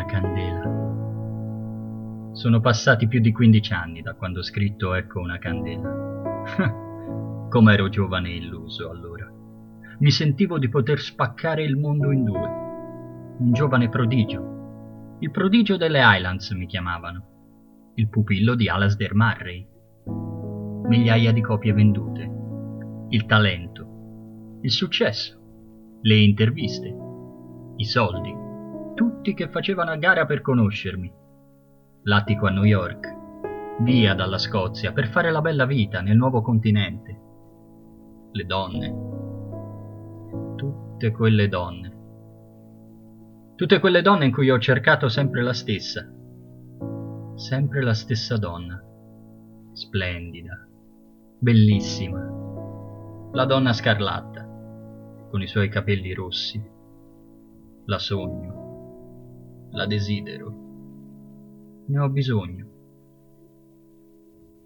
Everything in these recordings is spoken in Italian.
Una candela. Sono passati più di 15 anni da quando ho scritto Ecco una candela. Com'ero giovane e illuso allora. Mi sentivo di poter spaccare il mondo in due. Un giovane prodigio. Il prodigio delle Highlands mi chiamavano. Il pupillo di Alasdair Murray. Migliaia di copie vendute. Il talento. Il successo. Le interviste. I soldi tutti che facevano a gara per conoscermi. L'attico a New York, via dalla Scozia per fare la bella vita nel nuovo continente. Le donne, tutte quelle donne. Tutte quelle donne in cui ho cercato sempre la stessa, sempre la stessa donna, splendida, bellissima, la donna scarlatta, con i suoi capelli rossi. La sogno la desidero. Ne ho bisogno.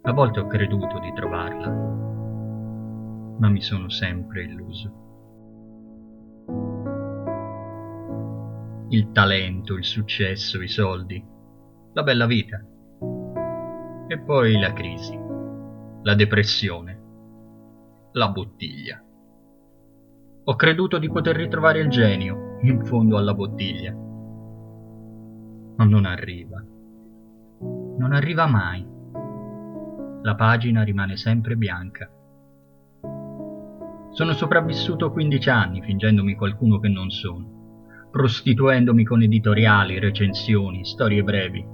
A volte ho creduto di trovarla, ma mi sono sempre illuso. Il talento, il successo, i soldi, la bella vita. E poi la crisi, la depressione, la bottiglia. Ho creduto di poter ritrovare il genio in fondo alla bottiglia ma non arriva. Non arriva mai. La pagina rimane sempre bianca. Sono sopravvissuto 15 anni fingendomi qualcuno che non sono, prostituendomi con editoriali, recensioni, storie brevi,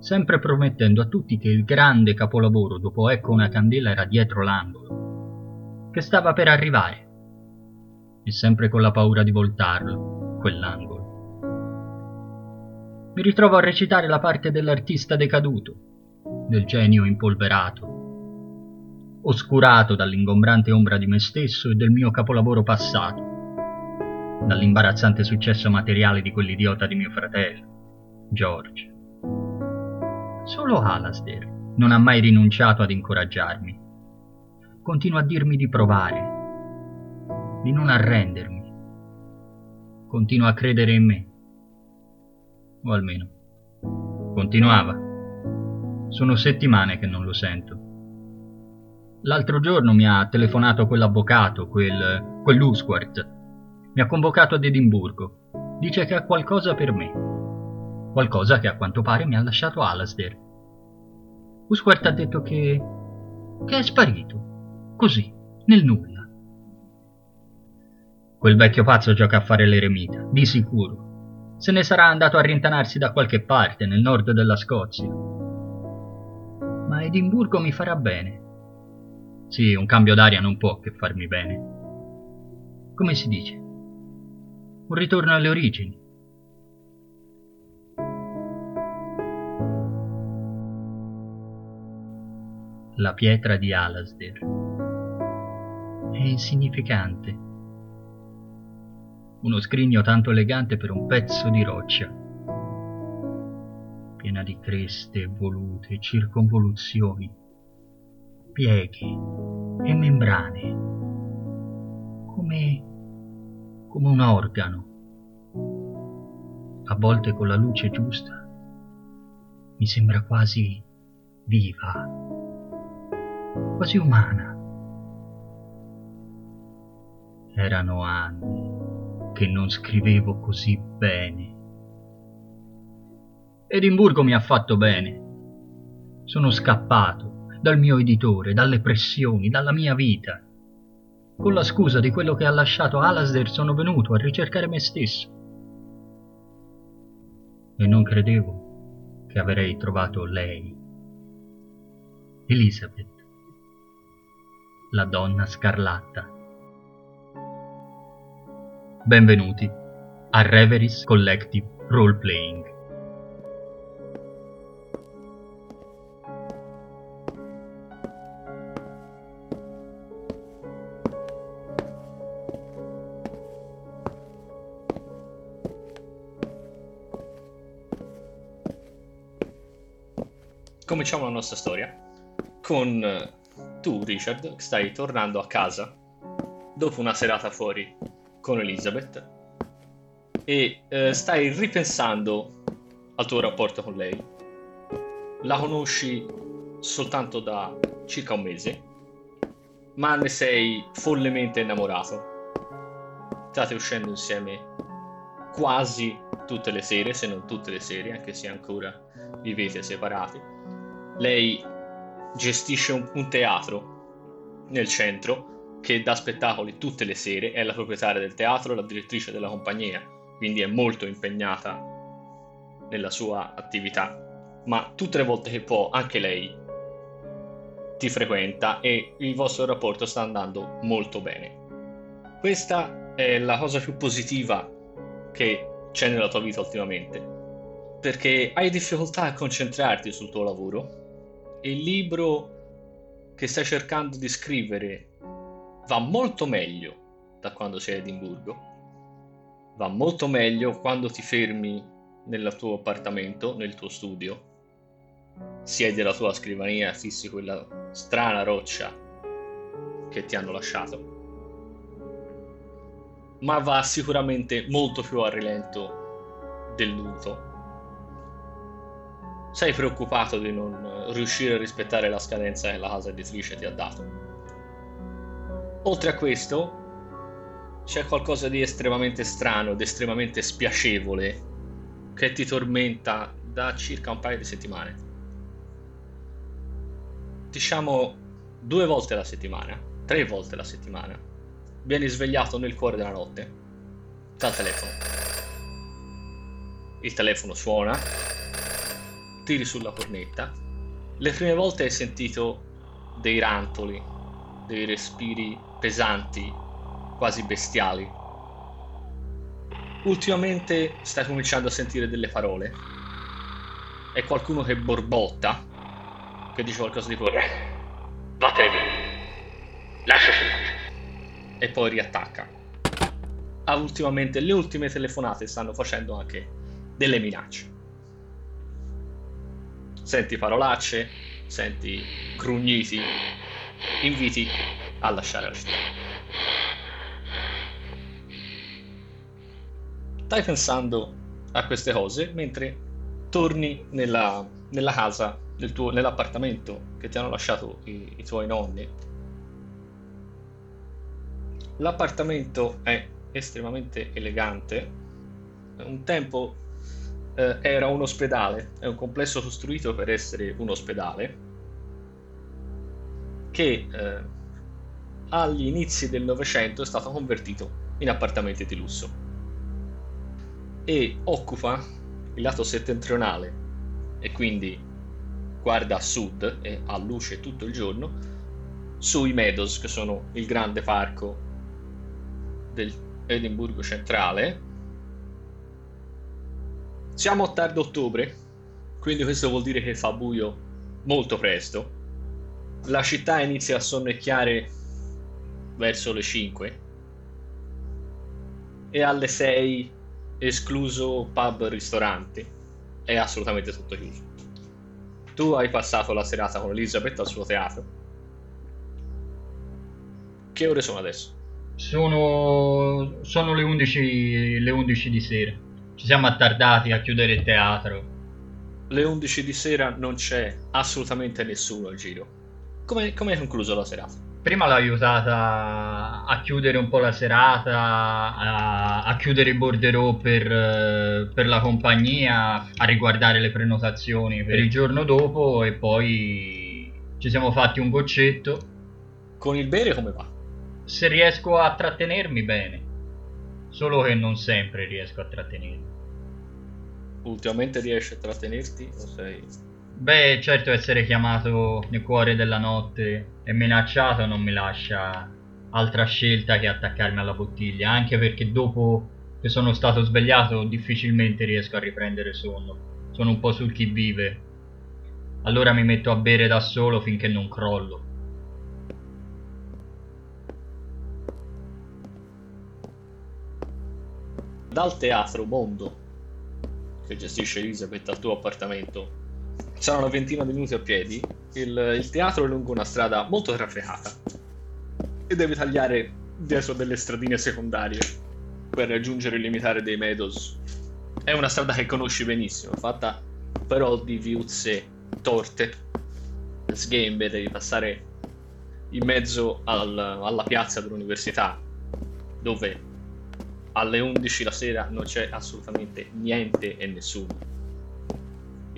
sempre promettendo a tutti che il grande capolavoro dopo Ecco una candela era dietro l'angolo, che stava per arrivare, e sempre con la paura di voltarlo, quell'angolo mi ritrovo a recitare la parte dell'artista decaduto, del genio impolverato, oscurato dall'ingombrante ombra di me stesso e del mio capolavoro passato, dall'imbarazzante successo materiale di quell'idiota di mio fratello, George. Solo Alasdair non ha mai rinunciato ad incoraggiarmi. Continua a dirmi di provare, di non arrendermi. Continua a credere in me o almeno continuava. Sono settimane che non lo sento. L'altro giorno mi ha telefonato quell'avvocato, quel, quell'Usquart. Mi ha convocato ad Edimburgo. Dice che ha qualcosa per me. Qualcosa che a quanto pare mi ha lasciato Alasdair. Usquart ha detto che... che è sparito. Così, nel nulla. Quel vecchio pazzo gioca a fare l'eremita, di sicuro. Se ne sarà andato a rintanarsi da qualche parte, nel nord della Scozia. Ma Edimburgo mi farà bene. Sì, un cambio d'aria non può che farmi bene. Come si dice? Un ritorno alle origini. La pietra di Alasdair. È insignificante uno scrigno tanto elegante per un pezzo di roccia, piena di creste volute, circonvoluzioni, pieghi e membrane, come, come un organo. A volte con la luce giusta mi sembra quasi viva, quasi umana. Erano anni che non scrivevo così bene. Edimburgo mi ha fatto bene. Sono scappato dal mio editore, dalle pressioni, dalla mia vita. Con la scusa di quello che ha lasciato Alasdair sono venuto a ricercare me stesso. E non credevo che avrei trovato lei. Elizabeth, la donna scarlatta. Benvenuti a Reveries Collective Role Playing. Cominciamo la nostra storia con eh, tu, Richard, che stai tornando a casa dopo una serata fuori con Elizabeth e eh, stai ripensando al tuo rapporto con lei. La conosci soltanto da circa un mese, ma ne sei follemente innamorato. State uscendo insieme quasi tutte le sere, se non tutte le sere, anche se ancora vivete separati. Lei gestisce un, un teatro nel centro che dà spettacoli tutte le sere, è la proprietaria del teatro, la direttrice della compagnia, quindi è molto impegnata nella sua attività, ma tutte le volte che può anche lei ti frequenta e il vostro rapporto sta andando molto bene. Questa è la cosa più positiva che c'è nella tua vita ultimamente, perché hai difficoltà a concentrarti sul tuo lavoro e il libro che stai cercando di scrivere va molto meglio da quando sei a Edimburgo, va molto meglio quando ti fermi nel tuo appartamento, nel tuo studio, siedi alla tua scrivania, fissi quella strana roccia che ti hanno lasciato ma va sicuramente molto più a rilento del lutto. Sei preoccupato di non riuscire a rispettare la scadenza che la casa editrice ti ha dato. Oltre a questo, c'è qualcosa di estremamente strano ed estremamente spiacevole che ti tormenta da circa un paio di settimane. Diciamo due volte alla settimana, tre volte alla settimana vieni svegliato nel cuore della notte dal telefono. Il telefono suona, tiri sulla cornetta. Le prime volte hai sentito dei rantoli, dei respiri pesanti, quasi bestiali. Ultimamente stai cominciando a sentire delle parole. È qualcuno che borbotta, che dice qualcosa di pure. Vattene via. Lasciaci e poi riattacca. Ah, ultimamente le ultime telefonate stanno facendo anche delle minacce. Senti parolacce, senti grugniti, inviti a lasciare la città. Stai pensando a queste cose mentre torni nella, nella casa, nel tuo, nell'appartamento che ti hanno lasciato i, i tuoi nonni L'appartamento è estremamente elegante. Un tempo eh, era un ospedale, è un complesso costruito per essere un ospedale che eh, agli inizi del Novecento è stato convertito in appartamenti di lusso e occupa il lato settentrionale e quindi guarda a sud e ha luce tutto il giorno sui Meadows che sono il grande parco del Edimburgo centrale. Siamo a tardo ottobre, quindi questo vuol dire che fa buio molto presto. La città inizia a sonnecchiare verso le 5 e alle 6, escluso pub e ristoranti, è assolutamente tutto chiuso. Tu hai passato la serata con Elizabeth al suo teatro. Che ore sono adesso? Sono, sono le, 11, le 11 di sera. Ci siamo attardati a chiudere il teatro. Le 11 di sera non c'è assolutamente nessuno al giro. Come, come hai concluso la serata? Prima l'ho aiutata a chiudere un po' la serata, a, a chiudere i borderò per, per, la compagnia, a riguardare le prenotazioni per il giorno dopo e poi ci siamo fatti un goccetto. Con il bere come va? se riesco a trattenermi bene. Solo che non sempre riesco a trattenermi. Ultimamente riesci a trattenerti o sei... Beh, certo essere chiamato nel cuore della notte e minacciato non mi lascia altra scelta che attaccarmi alla bottiglia, anche perché dopo che sono stato svegliato difficilmente riesco a riprendere sonno. Sono un po' sul chi vive. Allora mi metto a bere da solo finché non crollo. dal teatro Mondo che gestisce Elisabeth al tuo appartamento sarà una ventina di minuti a piedi il, il teatro è lungo una strada molto trafficata e devi tagliare dietro delle stradine secondarie per raggiungere il limitare dei Meadows. È una strada che conosci benissimo, fatta però di viuzze torte, sgambe, devi passare in mezzo al, alla piazza dell'università, dove alle 11 la sera non c'è assolutamente niente e nessuno.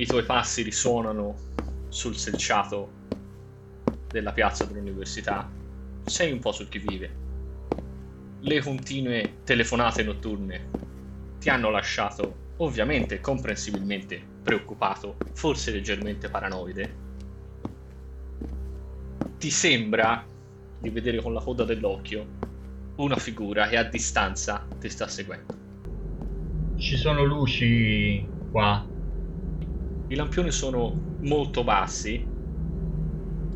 I tuoi passi risuonano sul selciato della piazza dell'università. Sei un po' sul chi vive. Le continue telefonate notturne ti hanno lasciato ovviamente comprensibilmente preoccupato, forse leggermente paranoide. Ti sembra di vedere con la coda dell'occhio una figura che a distanza ti sta seguendo. Ci sono luci qua. I lampioni sono molto bassi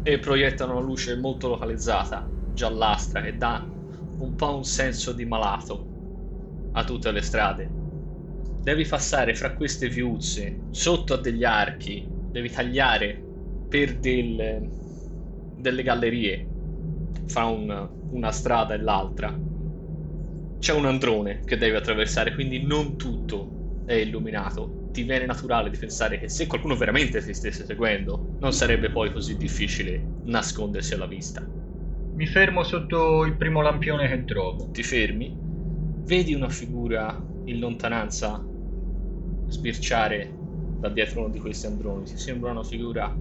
e proiettano una luce molto localizzata, giallastra, che dà un po' un senso di malato a tutte le strade. Devi passare fra queste viuzze, sotto a degli archi, devi tagliare per del, delle gallerie fra un, una strada e l'altra. C'è un androne che devi attraversare, quindi non tutto è illuminato. Ti viene naturale di pensare che se qualcuno veramente ti stesse seguendo, non sarebbe poi così difficile nascondersi alla vista. Mi fermo sotto il primo lampione che trovo. Ti fermi, vedi una figura in lontananza sbirciare da dietro uno di questi androni. Ti sembra una figura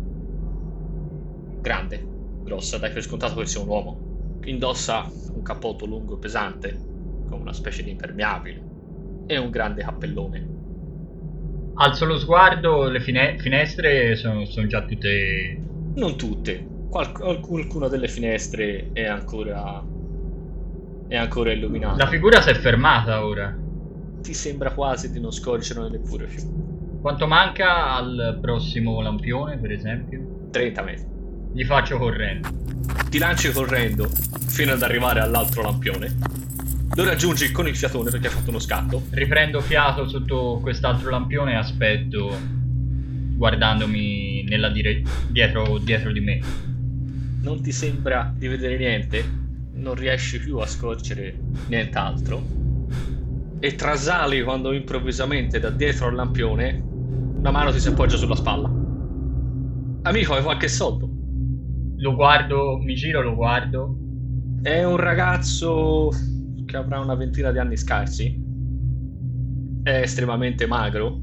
grande, grossa, dai per scontato che sia un uomo. Indossa un cappotto lungo e pesante, con una specie di impermeabile, e un grande cappellone. Alzo lo sguardo, le fine- finestre sono, sono, già tutte... Non tutte, Qual- qualcuna delle finestre è ancora... è ancora illuminata. La figura si è fermata ora. Ti sembra quasi di non scorgerlo neppure più. Quanto manca al prossimo lampione, per esempio? 30 metri. Gli faccio correndo. Ti lanci correndo fino ad arrivare all'altro lampione. Lo raggiungi con il fiatone perché ha fatto uno scatto. Riprendo fiato sotto quest'altro lampione e aspetto guardandomi dire- dietro, dietro di me. Non ti sembra di vedere niente, non riesci più a scorgere nient'altro. E trasali quando improvvisamente da dietro al lampione una mano ti si appoggia sulla spalla. Amico, hai qualche soldo? Lo guardo, mi giro, lo guardo. È un ragazzo che avrà una ventina di anni scarsi. È estremamente magro.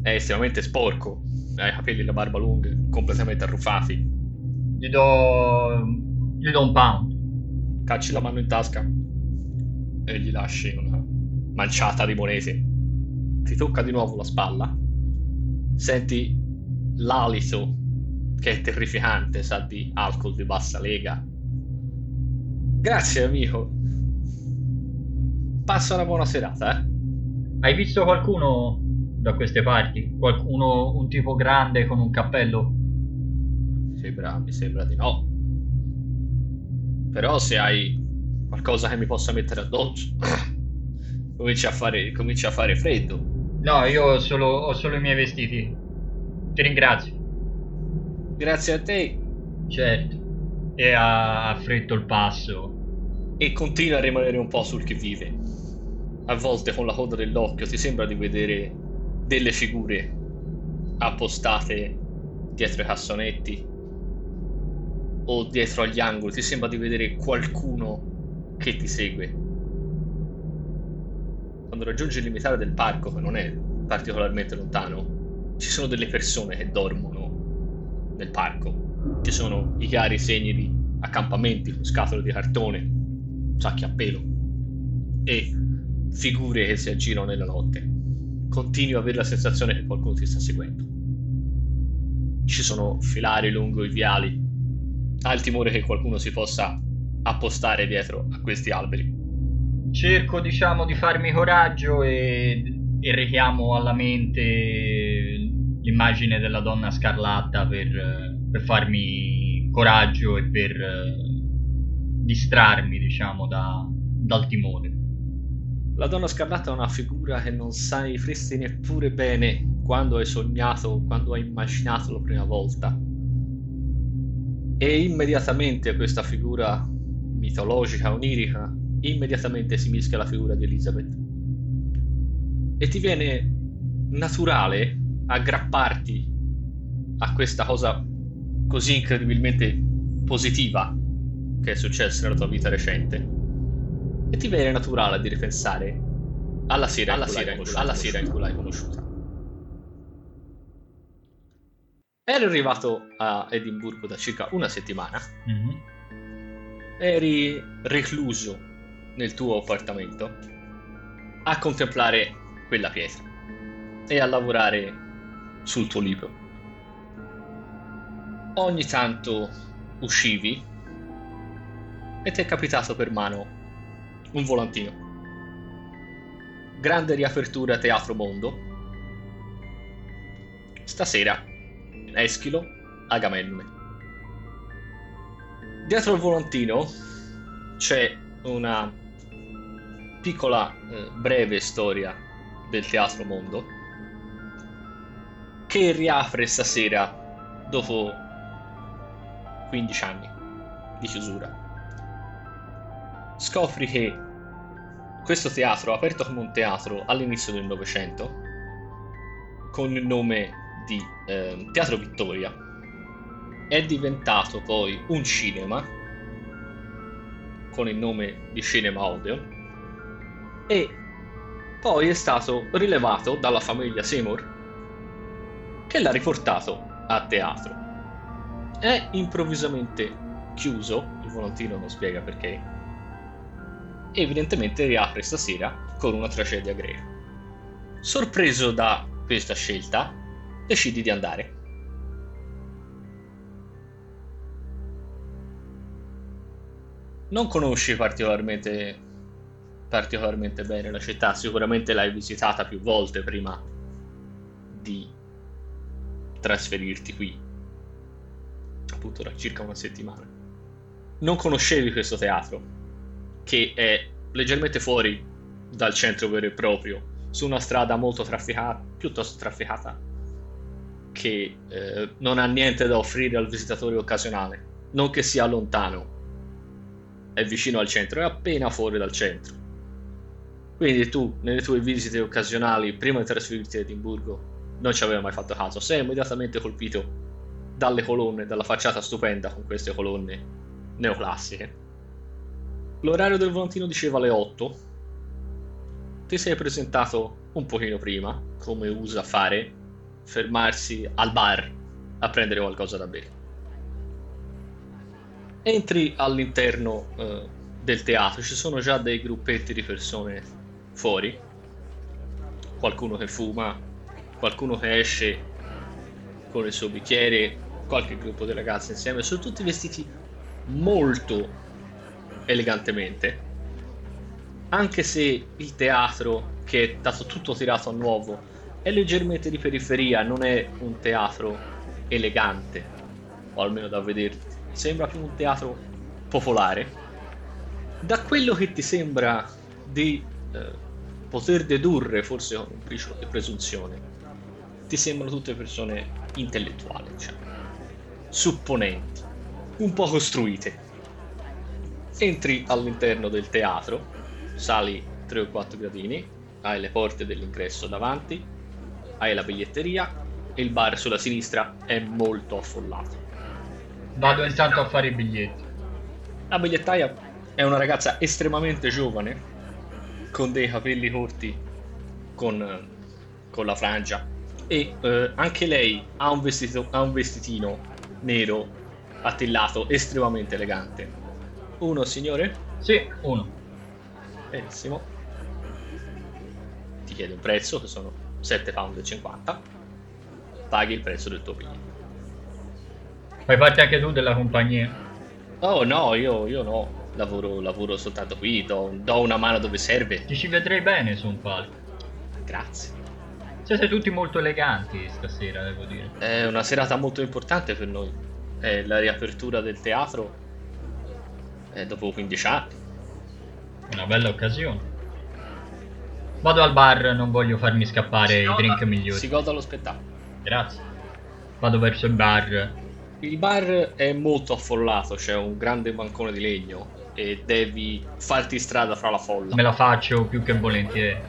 È estremamente sporco. Ha i capelli e la barba lunga, completamente arruffati. Gli do. gli do un pound. Cacci la mano in tasca e gli lasci una manciata di monete. Ti tocca di nuovo la spalla. Senti l'alito che è terrificante, sa di alcol di bassa lega. Grazie amico. Passa una buona serata, eh. Hai visto qualcuno da queste parti? Qualcuno, un tipo grande con un cappello? Sembra, mi sembra di no. Però se hai qualcosa che mi possa mettere addosso, cominci a fare, cominci a fare freddo. No, io ho solo, ho solo i miei vestiti. Ti ringrazio. Grazie a te. Certo. E ha affretto il passo. E continua a rimanere un po' sul che vive. A volte con la coda dell'occhio ti sembra di vedere delle figure appostate dietro i cassonetti o dietro agli angoli. Ti sembra di vedere qualcuno che ti segue. Quando raggiungi il limitare del parco, che non è particolarmente lontano, ci sono delle persone che dormono nel parco. Ci sono i chiari segni di accampamenti con scatole di cartone, sacchi a pelo e figure che si aggirano nella notte. Continui a avere la sensazione che qualcuno ti sta seguendo. Ci sono filari lungo i viali. Hai il timore che qualcuno si possa appostare dietro a questi alberi. Cerco, diciamo, di farmi coraggio e, e richiamo alla mente l'immagine della donna scarlatta per, per farmi coraggio e per eh, distrarmi, diciamo, da, dal timore. La donna scarlatta è una figura che non sai riflessi neppure bene quando hai sognato, quando hai immaginato la prima volta. E immediatamente questa figura mitologica, onirica, immediatamente si mischia la figura di Elizabeth. E ti viene naturale aggrapparti a questa cosa così incredibilmente positiva che è successa nella tua vita recente. E ti viene naturale di ripensare alla sera, alla sera, in, alla sera in cui l'hai conosciuta. Eri arrivato a Edimburgo da circa una settimana. Mm-hmm. Eri recluso nel tuo appartamento a contemplare quella pietra e a lavorare sul tuo libro. Ogni tanto uscivi e ti è capitato per mano un volantino. Grande riapertura Teatro Mondo. Stasera Eschilo, Agamennone. Dietro il volantino c'è una piccola, eh, breve storia del teatro mondo che riapre stasera dopo 15 anni di chiusura. Scopri che questo teatro, aperto come un teatro all'inizio del Novecento, con il nome di eh, Teatro Vittoria è diventato poi un cinema con il nome di Cinema Odeon e poi è stato rilevato dalla famiglia Seymour che l'ha riportato a teatro. È improvvisamente chiuso, il volantino non spiega perché, e evidentemente riapre stasera con una tragedia greca. Sorpreso da questa scelta, decidi di andare. Non conosci particolarmente, particolarmente bene la città, sicuramente l'hai visitata più volte prima di trasferirti qui, appunto da circa una settimana. Non conoscevi questo teatro, che è leggermente fuori dal centro vero e proprio, su una strada molto trafficata, piuttosto trafficata, che eh, non ha niente da offrire al visitatore occasionale, non che sia lontano, è vicino al centro, è appena fuori dal centro. Quindi tu, nelle tue visite occasionali, prima di trasferirti a Edimburgo, non ci avevi mai fatto caso, sei immediatamente colpito dalle colonne, dalla facciata stupenda con queste colonne neoclassiche. L'orario del volantino diceva le 8. Ti sei presentato un pochino prima, come usa fare fermarsi al bar a prendere qualcosa da bere. Entri all'interno eh, del teatro, ci sono già dei gruppetti di persone fuori, qualcuno che fuma, qualcuno che esce con il suo bicchiere, qualche gruppo di ragazze insieme, sono tutti vestiti molto elegantemente, anche se il teatro, che è stato tutto tirato a nuovo, è leggermente di periferia, non è un teatro elegante, o almeno da vederti. Sembra più un teatro popolare. Da quello che ti sembra di eh, poter dedurre, forse con un briciolo di presunzione, ti sembrano tutte persone intellettuali, diciamo, supponenti, un po' costruite. Entri all'interno del teatro, sali 3 o 4 gradini, hai le porte dell'ingresso davanti, hai la biglietteria e il bar sulla sinistra è molto affollato. Vado intanto a fare i biglietti. La bigliettaia è una ragazza estremamente giovane, con dei capelli corti, con, con la frangia, e eh, anche lei ha un, vestito, ha un vestitino nero attillato estremamente elegante. Uno, signore? Sì, uno. Benissimo. Ti chiede un prezzo, che sono 7,50 pound paghi il prezzo del tuo biglietto fai parte anche tu della compagnia oh no io, io no lavoro, lavoro, soltanto qui do, do, una mano dove serve ti ci vedrei bene su un palco grazie siete tutti molto eleganti stasera devo dire è una serata molto importante per noi è la riapertura del teatro è dopo 15 anni una bella occasione Vado al bar, non voglio farmi scappare i drink migliori. Si goda lo spettacolo. Grazie. Vado verso il bar. Il bar è molto affollato, c'è un grande bancone di legno e devi farti strada fra la folla. Me la faccio più che volentieri.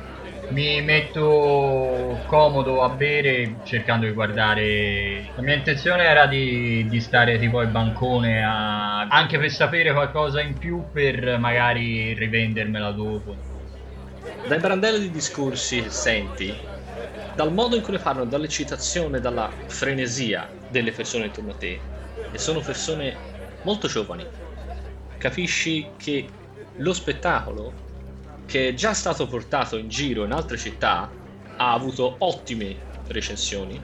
Mi metto comodo a bere cercando di guardare. La mia intenzione era di, di stare tipo al bancone a... anche per sapere qualcosa in più per magari rivendermela dopo. Dai brandelli di discorsi senti, dal modo in cui ne parlano, dall'eccitazione, dalla frenesia delle persone intorno a te, e sono persone molto giovani, capisci che lo spettacolo che è già stato portato in giro in altre città, ha avuto ottime recensioni,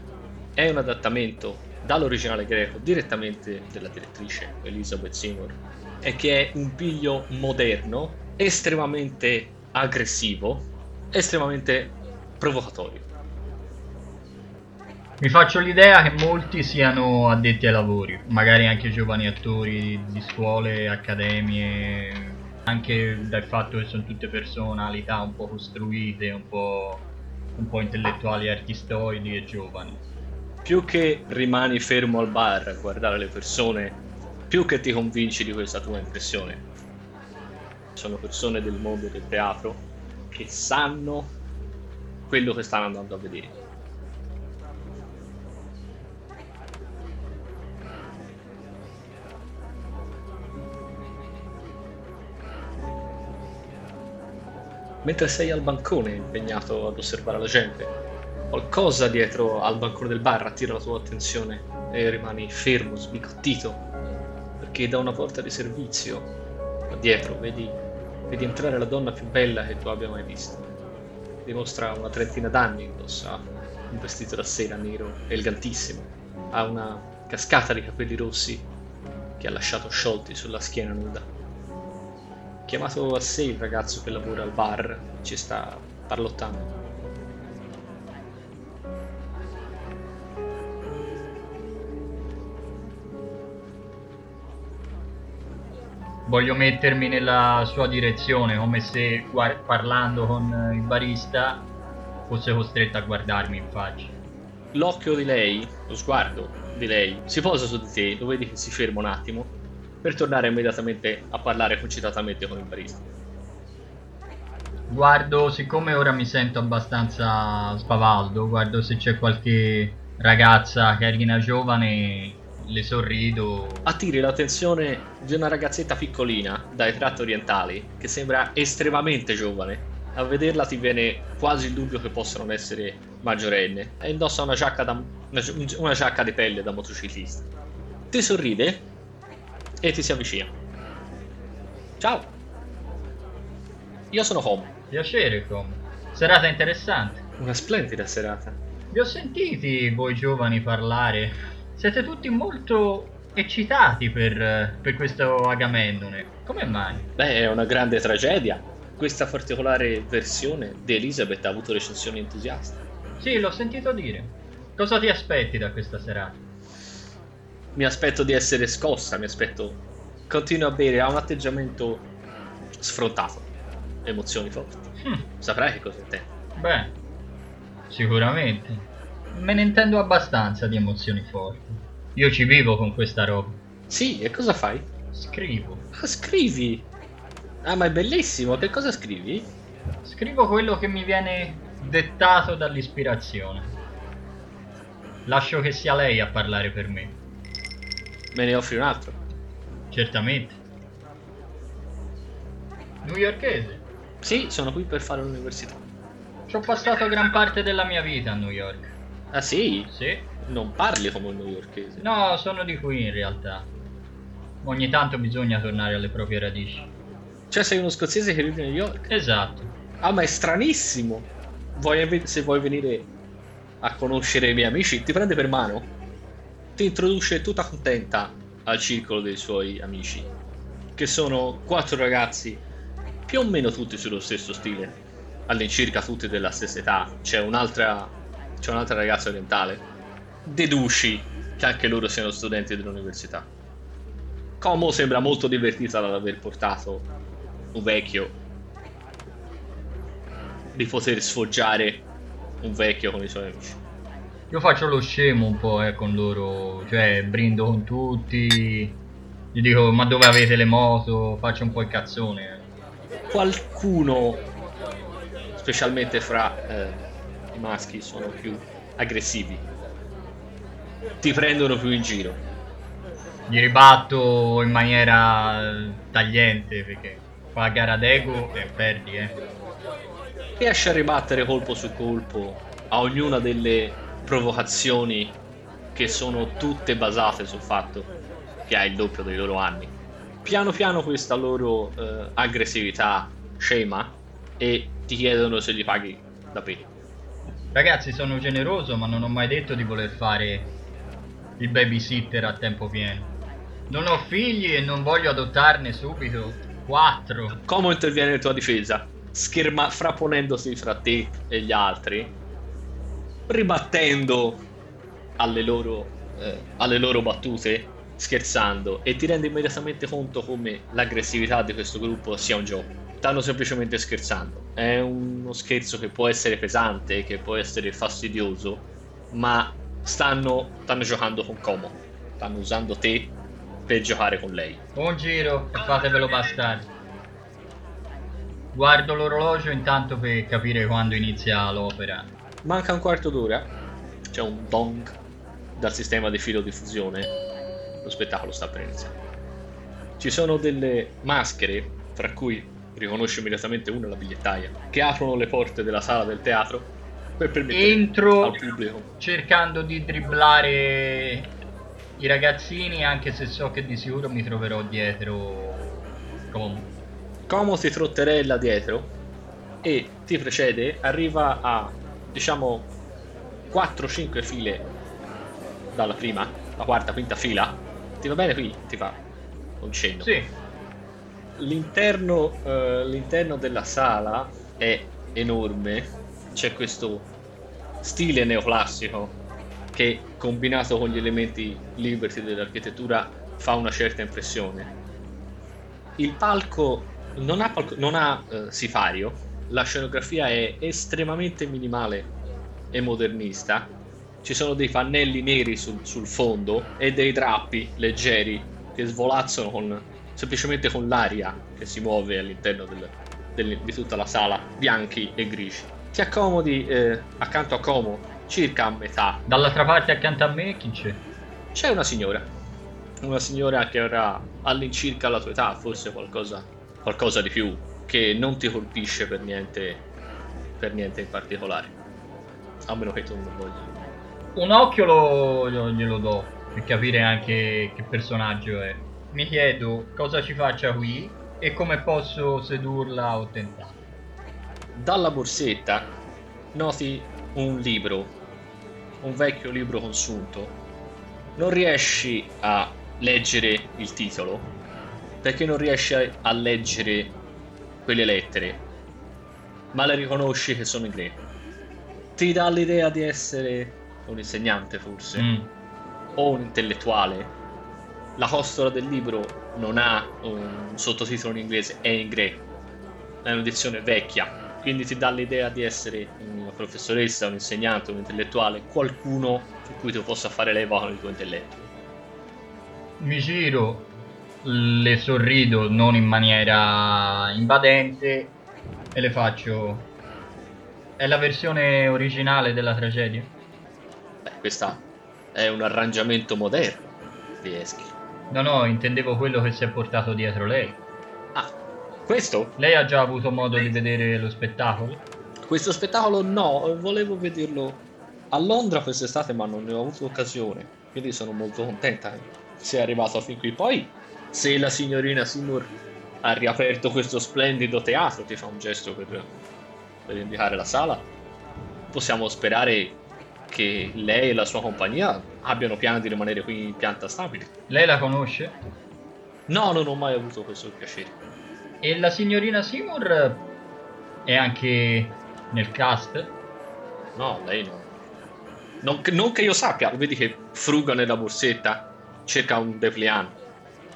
è un adattamento dall'originale greco direttamente della direttrice Elizabeth Seymour e che è un piglio moderno, estremamente aggressivo, estremamente provocatorio. Mi faccio l'idea che molti siano addetti ai lavori, magari anche giovani attori di scuole, accademie, anche dal fatto che sono tutte personalità un po' costruite, un po', un po intellettuali, artistoidi e giovani. Più che rimani fermo al bar a guardare le persone, più che ti convinci di questa tua impressione. Sono persone del mondo del teatro che sanno quello che stanno andando a vedere. Mentre sei al bancone impegnato ad osservare la gente. Qualcosa dietro al bancone del bar attira la tua attenzione e rimani fermo, sbigottito, perché da una porta di servizio, dietro, vedi, vedi entrare la donna più bella che tu abbia mai visto. Dimostra una trentina d'anni, indossa un vestito da sera nero, elegantissimo, ha una cascata di capelli rossi che ha lasciato sciolti sulla schiena nuda chiamato a sé il ragazzo che lavora al bar, ci sta parlottando. Voglio mettermi nella sua direzione, come se guard- parlando con il barista fosse costretto a guardarmi in faccia. L'occhio di lei, lo sguardo di lei, si posa su di te, lo vedi che si ferma un attimo per tornare immediatamente a parlare concitatamente con il barista. Guardo, siccome ora mi sento abbastanza spavaldo, guardo se c'è qualche ragazza carina giovane, le sorrido. Attiri l'attenzione di una ragazzetta piccolina dai tratti orientali che sembra estremamente giovane. A vederla ti viene quasi il dubbio che possa non essere maggiorenne e indossa una giacca, da, una, una giacca di pelle da motociclista. Ti sorride e ti si avvicina. Ciao, io sono Home. Piacere, Com. Serata interessante. Una splendida serata. Vi ho sentiti voi giovani parlare. Siete tutti molto eccitati per, per questo Agamennone. Come mai? Beh, è una grande tragedia. Questa particolare versione di Elizabeth ha avuto recensioni entusiaste. Sì, l'ho sentito dire. Cosa ti aspetti da questa serata? Mi aspetto di essere scossa, mi aspetto... Continuo a bere, ha un atteggiamento sfrontato, emozioni forti. Hm. Saprai che cosa te. Beh, sicuramente. Me ne intendo abbastanza di emozioni forti. Io ci vivo con questa roba. Sì, e cosa fai? Scrivo. Ah, scrivi? Ah, ma è bellissimo, che cosa scrivi? Scrivo quello che mi viene dettato dall'ispirazione. Lascio che sia lei a parlare per me. Me ne offri un altro? Certamente. Newyorkese? Sì, sono qui per fare l'università. Ci ho passato gran parte della mia vita a New York. Ah sì? Sì. Non parli come un newyorkese. No, sono di qui in realtà. Ogni tanto bisogna tornare alle proprie radici. Cioè sei uno scozzese che vive a New York? Esatto. Ah, ma è stranissimo. Vuoi, se vuoi venire a conoscere i miei amici, ti prende per mano ti introduce tutta contenta al circolo dei suoi amici, che sono quattro ragazzi più o meno tutti sullo stesso stile, all'incirca tutti della stessa età. C'è un'altra, c'è un'altra ragazza orientale. Deduci che anche loro siano studenti dell'università. Como sembra molto divertita dal aver portato un vecchio di poter sfoggiare un vecchio con i suoi amici. Io faccio lo scemo un po' eh, con loro, cioè brindo con tutti, Gli dico, ma dove avete le moto? Faccio un po' il cazzone. Qualcuno, specialmente fra eh, i maschi, sono più aggressivi. Ti prendono più in giro. Gli ribatto in maniera tagliente perché fa gara d'ego e perdi, eh. Riesce a ribattere colpo su colpo a ognuna delle provocazioni che sono tutte basate sul fatto che hai il doppio dei loro anni. Piano piano questa loro eh, aggressività scema e ti chiedono se gli paghi da pena. Ragazzi, sono generoso, ma non ho mai detto di voler fare il babysitter a tempo pieno. Non ho figli e non voglio adottarne subito quattro. Come interviene in tua difesa? Scherma frapponendosi fra te e gli altri, ribattendo alle loro, eh, alle loro battute, scherzando, e ti rendi immediatamente conto come l'aggressività di questo gruppo sia un gioco stanno semplicemente scherzando. È uno scherzo che può essere pesante, che può essere fastidioso, ma stanno, stanno giocando con Como. Stanno usando te per giocare con lei. Un giro e fatevelo bastare. Guardo l'orologio intanto per capire quando inizia l'opera. Manca un quarto d'ora. C'è un dong dal sistema di filo diffusione. Lo spettacolo sta per iniziare. Ci sono delle maschere, fra cui riconosce immediatamente una la bigliettaia, che aprono le porte della sala del teatro per permettere Entro al pubblico. cercando di dribblare i ragazzini, anche se so che di sicuro mi troverò dietro Como. Como si trotterella dietro e ti precede, arriva a diciamo 4-5 file dalla prima, la quarta, quinta fila. Ti va bene qui? Ti fa un cenno. Sì, L'interno, eh, l'interno della sala è enorme, c'è questo stile neoclassico che combinato con gli elementi liberty dell'architettura fa una certa impressione. Il palco non ha, palco- non ha eh, sipario, la scenografia è estremamente minimale e modernista, ci sono dei pannelli neri sul, sul fondo e dei drappi leggeri che svolazzano con semplicemente con l'aria che si muove all'interno del, del, di tutta la sala, bianchi e grigi. Ti accomodi eh, accanto a Como, circa a metà. dall'altra parte accanto a me chi c'è? C'è una signora, una signora che avrà all'incirca la tua età, forse qualcosa, qualcosa di più, che non ti colpisce per niente, per niente in particolare. A meno che tu non voglia. Un occhio lo, lo- glielo do per capire anche che personaggio è. Mi chiedo cosa ci faccia qui e come posso sedurla o tentarla. Dalla borsetta noti un libro, un vecchio libro consunto. Non riesci a leggere il titolo perché non riesci a- a leggere quelle lettere, ma le riconosci che sono in greco. Ti dà l'idea di essere un insegnante, forse, Mm. o un intellettuale. La costola del libro non ha un sottotitolo in inglese, è in greco. È un'edizione vecchia, quindi ti dà l'idea di essere una professoressa, un insegnante, un intellettuale, qualcuno su cui tu possa fare leva con il tuo intelletto. Mi giro, le sorrido non in maniera invadente e le faccio... È la versione originale della tragedia? Beh, questa è un arrangiamento moderno di. No, no, intendevo quello che si è portato dietro lei. Ah, questo? Lei ha già avuto modo di vedere lo spettacolo? Questo spettacolo no, volevo vederlo a Londra quest'estate ma non ne ho avuto occasione, quindi sono molto contenta che sia arrivato fin qui. Poi, se la signorina Seymour ha riaperto questo splendido teatro, ti fa un gesto per, per indicare la sala, possiamo sperare che lei e la sua compagnia abbiano piani di rimanere qui in pianta stabile. Lei la conosce? No, non ho mai avuto questo piacere. E la signorina Seymour è anche nel cast? No, lei no. Non, che- non che io sappia, vedi che fruga nella borsetta, cerca un dépliant,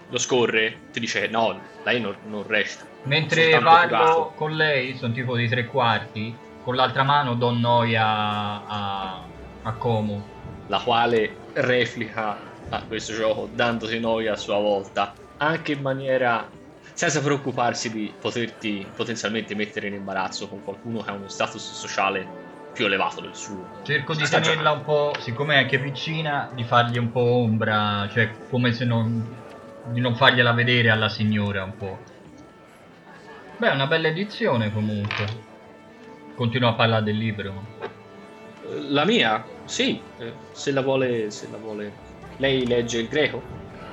lo scorre, ti dice no, lei non, non resta. Mentre parlo curato. con lei, sono tipo di tre quarti, con l'altra mano do noia a, a Como. La quale replica a questo gioco dandoti noia a sua volta anche in maniera senza preoccuparsi di poterti potenzialmente mettere in imbarazzo con qualcuno che ha uno status sociale più elevato del suo. Cerco di tenerla un po', siccome è anche piccina, di fargli un po' ombra, cioè come se non, di non fargliela vedere alla signora un po'. Beh, è una bella edizione comunque. Continuo a parlare del libro. La mia? Sì, eh, se la vuole, se la vuole. Lei legge il greco?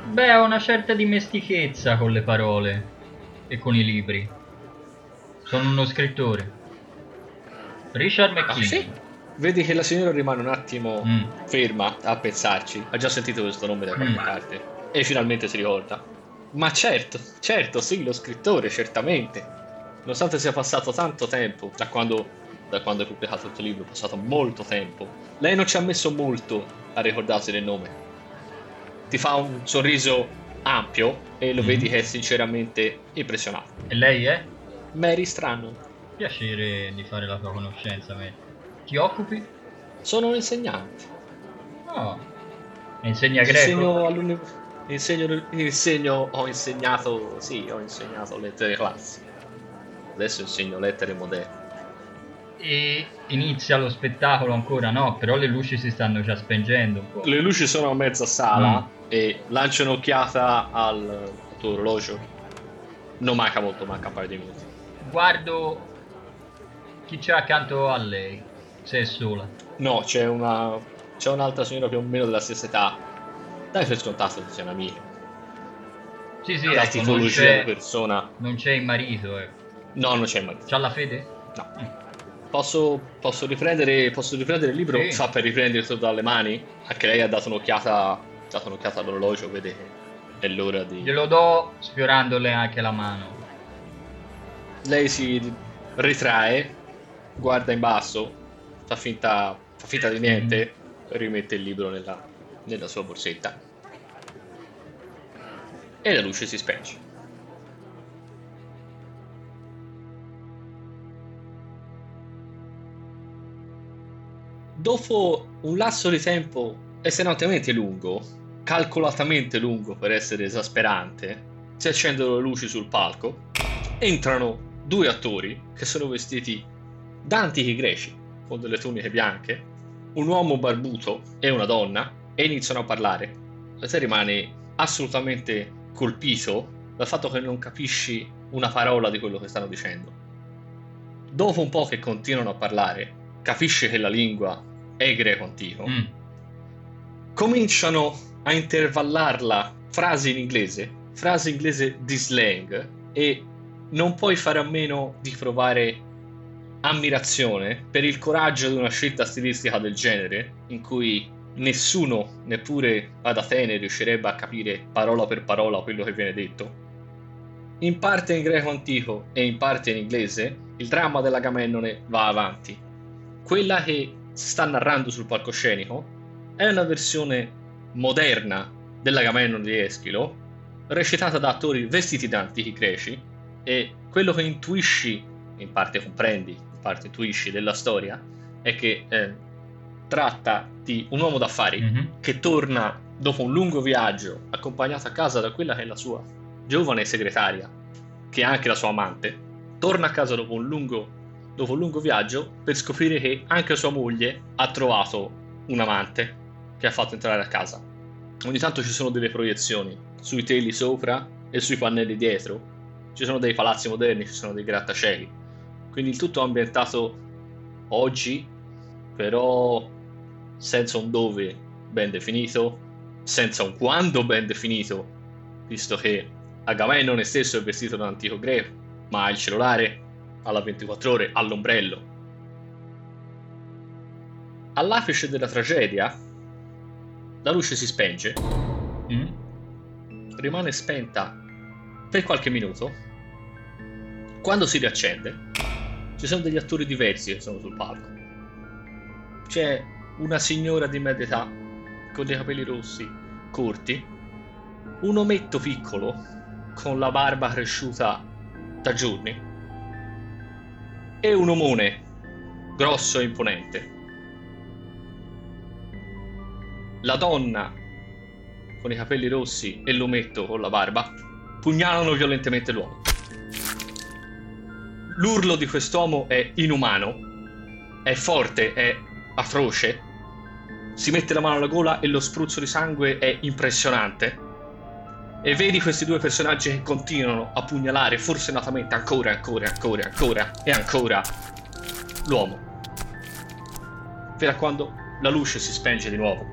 Beh, ho una certa dimestichezza con le parole e con i libri. Sono uno scrittore. Richard McKinney. Ah, sì? Vedi che la signora rimane un attimo Mm. ferma a pensarci. Ha già sentito questo nome da qualche Mm. parte. E finalmente si ricorda. Ma certo, certo, sì, lo scrittore, certamente. Nonostante sia passato tanto tempo da quando, da quando hai pubblicato il tuo libro, è passato molto tempo. Lei non ci ha messo molto a ricordarsi del nome. Ti fa un sorriso ampio e lo Mm. vedi che è sinceramente impressionato. E lei è? Mary Strannon. Piacere di fare la tua conoscenza, me. Ti occupi? Sono un insegnante. No. E insegna greco? Insegno all'uni- insegno, insegno, ho insegnato, sì, ho insegnato lettere classiche. Adesso insegno lettere moderne. E inizia lo spettacolo ancora? No, però le luci si stanno già spengendo un po'. Le luci sono a mezza sala Mm. e lancio un'occhiata al, al tuo orologio. Non manca molto, manca un paio di minuti. Guardo chi c'è accanto a lei, se è sola. No, c'è una. c'è un'altra signora più o meno della stessa età. Dai per scontato che sia un'amica. Sì, sì, ecco, non c'è, persona. non c'è il marito, ecco. No, non c'è mai. C'ha la fede? No. Posso, posso riprendere, posso riprendere il libro? Sì. Fa per riprendere tutto dalle mani? Anche lei ha dato un'occhiata, dato un'occhiata all'orologio, vede è l'ora di... Glielo do sfiorandole anche la mano. Lei si ritrae, guarda in basso, fa finta, fa finta di niente, rimette il libro nella, nella sua borsetta. E la luce si spenge. Dopo un lasso di tempo estremamente lungo, calcolatamente lungo per essere esasperante, si accendono le luci sul palco, entrano due attori che sono vestiti da antichi greci, con delle tuniche bianche, un uomo barbuto e una donna, e iniziano a parlare. E te rimani assolutamente colpito dal fatto che non capisci una parola di quello che stanno dicendo. Dopo un po' che continuano a parlare, capisci che la lingua è greco antico. Mm. Cominciano a intervallarla frasi in inglese, frasi inglese di slang, e non puoi fare a meno di provare ammirazione per il coraggio di una scelta stilistica del genere, in cui nessuno, neppure ad Atene, riuscirebbe a capire parola per parola quello che viene detto. In parte in greco antico e in parte in inglese, il dramma dell'Agamennone va avanti. Quella che si sta narrando sul palcoscenico è una versione moderna dell'Agamennone di Eschilo, recitata da attori vestiti da antichi greci, e quello che intuisci, in parte comprendi, in parte intuisci della storia, è che eh, tratta di un uomo d'affari Mhm. che torna dopo un lungo viaggio, accompagnato a casa da quella che è la sua giovane segretaria, che è anche la sua amante, torna a casa dopo un lungo, dopo un lungo viaggio per scoprire che anche sua moglie ha trovato un amante che ha fatto entrare a casa. Ogni tanto ci sono delle proiezioni sui teli sopra e sui pannelli dietro, ci sono dei palazzi moderni, ci sono dei grattacieli, quindi il tutto è ambientato oggi, però senza un dove ben definito, senza un quando ben definito, visto che Agamennone stesso è vestito da antico greco, ma ha il cellulare, alla 24 ore, all'ombrello. All'apice della tragedia, la luce si spenge, Mm. rimane spenta per qualche minuto. Quando si riaccende, ci sono degli attori diversi che sono sul palco. C'è una signora di media età con dei capelli rossi, corti, un ometto piccolo con la barba cresciuta da giorni e un omone grosso e imponente. La donna con i capelli rossi e l'ometto con la barba pugnalano violentemente l'uomo. L'urlo di quest'uomo è inumano, è forte, è atroce. Si mette la mano alla gola e lo spruzzo di sangue è impressionante. E vedi questi due personaggi che continuano a pugnalare forsennatamente ancora, ancora, ancora, ancora e ancora l'uomo. Fino a quando la luce si spenge di nuovo.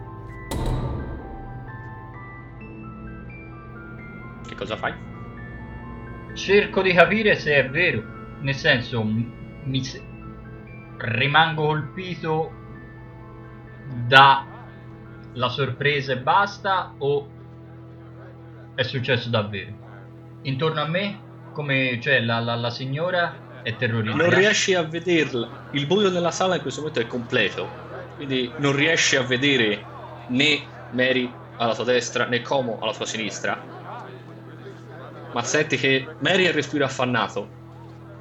Che cosa fai? Cerco di capire se è vero. Nel senso, mi rimango colpito da la sorpresa e basta o è successo davvero? Intorno a me, come cioè la, la, la signora è terrorizzata. Non riesci a vederla. Il buio nella sala in questo momento è completo. Quindi non riesci a vedere né Mary alla tua destra né Como alla tua sinistra. Ma senti che Mary è il respiro affannato.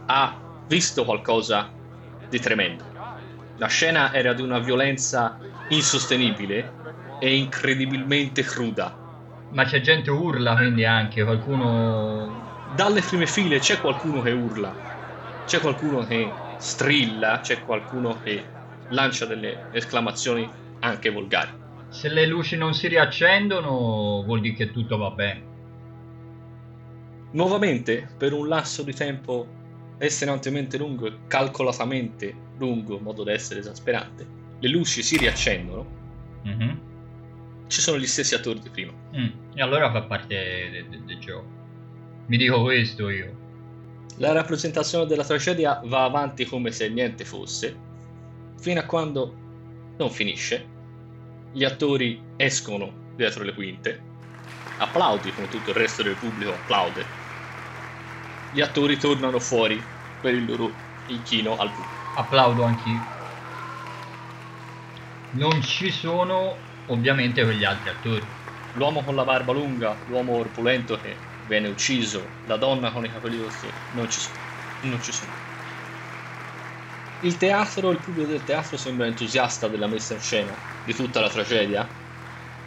Ha visto qualcosa di tremendo. La scena era di una violenza insostenibile e incredibilmente cruda. Ma c'è gente urla quindi anche, qualcuno... Dalle prime file c'è qualcuno che urla, c'è qualcuno che strilla, c'è qualcuno che lancia delle esclamazioni anche volgari. Se le luci non si riaccendono vuol dire che tutto va bene. Nuovamente, per un lasso di tempo estremamente lungo e calcolatamente lungo, in modo da essere esasperante, le luci si riaccendono. Mhm. Ci sono gli stessi attori di prima. Mm, E allora fa parte de- de- del gioco. Mi dico questo io. La rappresentazione della tragedia va avanti come se niente fosse, fino a quando non finisce. Gli attori escono dietro le quinte, applaudi come tutto il resto del pubblico applaude. Gli attori tornano fuori per il loro inchino al pubblico. Applaudo anch'io. Non ci sono ovviamente quegli altri attori. L'uomo con la barba lunga, l'uomo corpulento che viene ucciso, la donna con i capelli rossi, non ci sono. Non ci sono. Il teatro, il pubblico del teatro sembra entusiasta della messa in scena, di tutta la tragedia,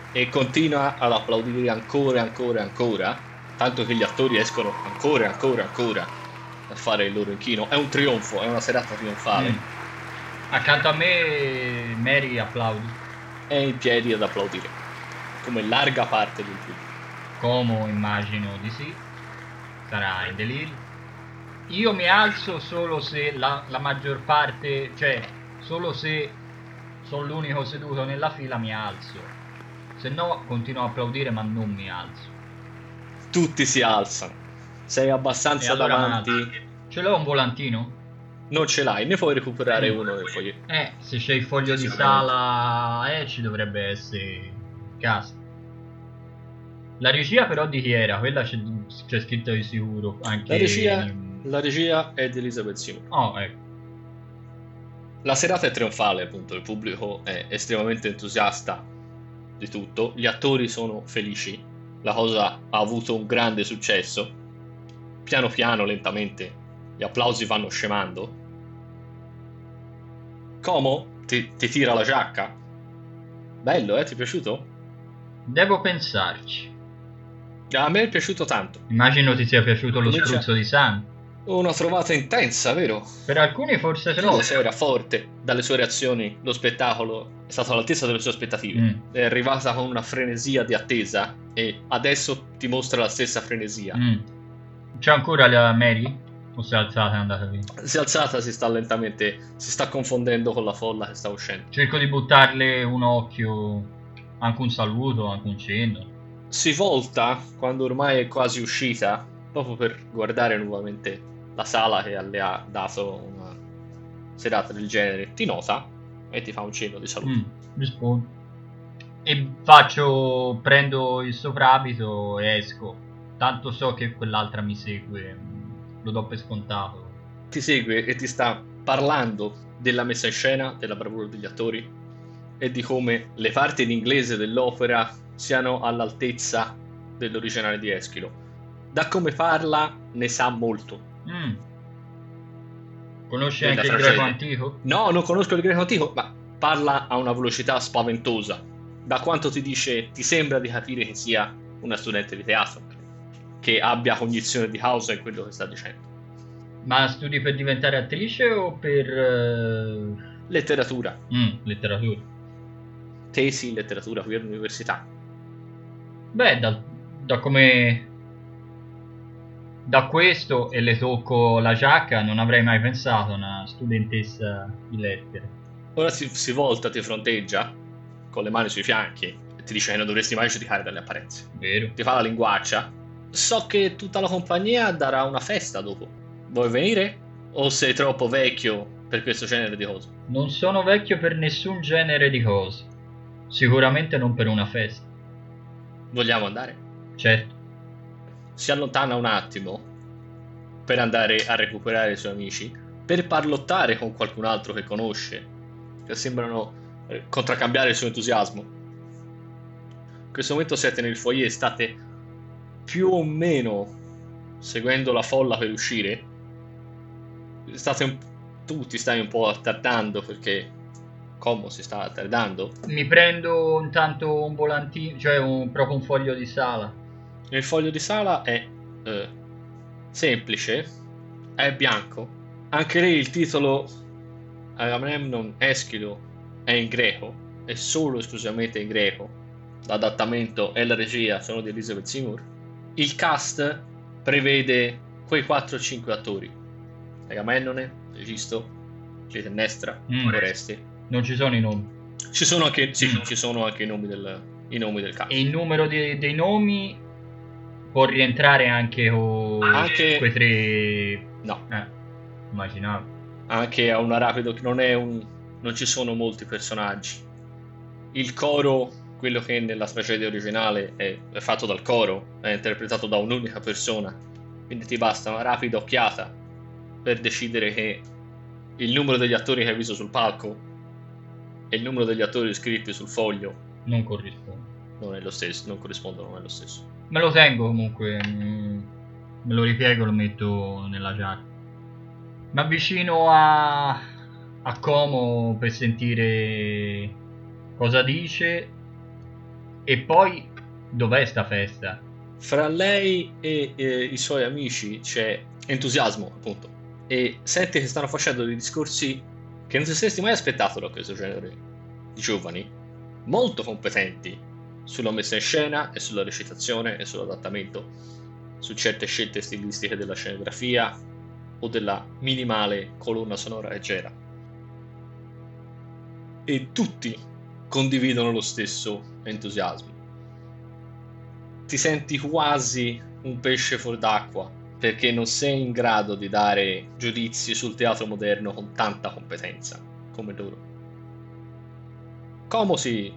e continua ad applaudire ancora e ancora e ancora, tanto che gli attori escono ancora e ancora e ancora a fare il loro inchino. È un trionfo, è una serata trionfale. Mm. Accanto a me Mary applaudi. È in piedi ad applaudire, come larga parte del pubblico. Como immagino di sì. Sarà in delirio. Io mi alzo solo se la, la maggior parte, cioè solo se sono l'unico seduto nella fila mi alzo. Se no continuo a applaudire ma non mi alzo. Tutti si alzano. Sei E abbastanza allora davanti. Ce l'ho un volantino? Non ce l'hai, ne puoi recuperare Mm. uno foglietto. Eh, se c'è il foglio di sala, eh, ci dovrebbe essere casa. La regia però di chi era? Quella c'è, c'è scritto di sicuro. Anche La regia, in- la regia è di Elizabeth Simon. Oh, ecco. La serata è trionfale, appunto, il pubblico è estremamente entusiasta di tutto, gli attori sono felici, la cosa ha avuto un grande successo. Piano piano, lentamente, gli applausi vanno scemando. Como ti, ti tira la giacca. Bello, eh? Ti è piaciuto? Devo pensarci. A me è piaciuto tanto. Immagino ti sia piaciuto lo Comincia- spruzzo di sangue. Una trovata intensa, vero? Per alcuni forse se No, no. era forte dalle sue reazioni, lo spettacolo è stato all'altezza delle sue aspettative. Mm, È arrivata con una frenesia di attesa e adesso ti mostra la stessa frenesia. mm. C'è ancora la Mary? O si è alzata e è andata via? Si è alzata, si sta lentamente, si sta confondendo con la folla che sta uscendo. Cerco di buttarle un occhio, anche un saluto, anche un cenno. Si volta quando ormai è quasi uscita, proprio per guardare nuovamente la sala che le ha dato una serata del genere. Ti nota e ti fa un cenno di saluto. Mm, rispondo. E faccio, prendo il soprabito e esco. Tanto so che quell'altra mi segue, lo do per scontato. ti segue e ti sta parlando della messa in scena, della bravura degli attori e di come le parti in inglese dell'opera siano all'altezza dell'originale di Eschilo. Da come parla ne sa molto. Mm. Conosci anche il greco antico? No, non conosco il greco antico, ma parla a una velocità spaventosa. Da quanto ti dice, ti sembra di capire che sia una studente di teatro. Che abbia cognizione di causa in quello che sta dicendo. Ma studi per diventare attrice o per... eh, Letteratura, mm, letteratura? tesi in letteratura qui all'università. Beh, da, da come... Da questo e le tocco la giacca non avrei mai pensato a una studentessa di lettere. Ora si, si volta, ti fronteggia con le mani sui fianchi e ti dice che non dovresti mai giudicare dalle apparenze. Vero? Ti fa la linguaccia. So che tutta la compagnia darà una festa dopo. Vuoi venire? O sei troppo vecchio per questo genere di cose? Non sono vecchio per nessun genere di cose. Sicuramente non per una festa. Vogliamo andare? Certo. Si allontana un attimo per andare a recuperare i suoi amici, per parlottare con qualcun altro che conosce, che sembrano eh, contraccambiare il suo entusiasmo. In questo momento siete nel foyer, state più o meno seguendo la folla per uscire. State un... tu ti stai un po' attardando perché Como si sta attardando. Mi prendo intanto un volantino, cioè un- proprio un foglio di sala. Il foglio di sala è eh, semplice, è bianco. Anche lì il titolo Agamemnon Eschilo è in greco, è solo esclusivamente in greco. L'adattamento e la regia sono di Elizabeth Seymour. Il cast prevede quei 4-5 attori. Agamennone, Egisto, Clitennestra, Mm. Oreste. Non ci sono i nomi. Ci sono anche, sì, Mm. ci sono anche i nomi del, i nomi del cast. E il numero di- dei nomi può rientrare anche con Anche- quei tre... No, Eh, immaginavo. anche a una rapido non è un non ci sono molti personaggi il coro quello che nella tragedia originale è, è fatto dal coro è interpretato da un'unica persona quindi ti basta una rapida occhiata per decidere che il numero degli attori che hai visto sul palco e il numero degli attori scritti sul foglio Non corrisponde. non è lo stesso non corrispondono non è lo stesso Me lo tengo comunque. Me lo ripiego e lo metto nella giacca. Mi avvicino a, a Como per sentire cosa dice. E poi dov'è sta festa? Fra lei e eh, i suoi amici c'è entusiasmo, appunto. E senti che stanno facendo dei discorsi che non ti saresti mai aspettato da questo genere di giovani, molto competenti sulla messa in scena e sulla recitazione e sull'adattamento, su certe scelte stilistiche della scenografia o della minimale colonna sonora c'era. E tutti condividono lo stesso entusiasmo ti senti quasi un pesce fuor d'acqua perché non sei in grado di dare giudizi sul teatro moderno con tanta competenza come loro. Como si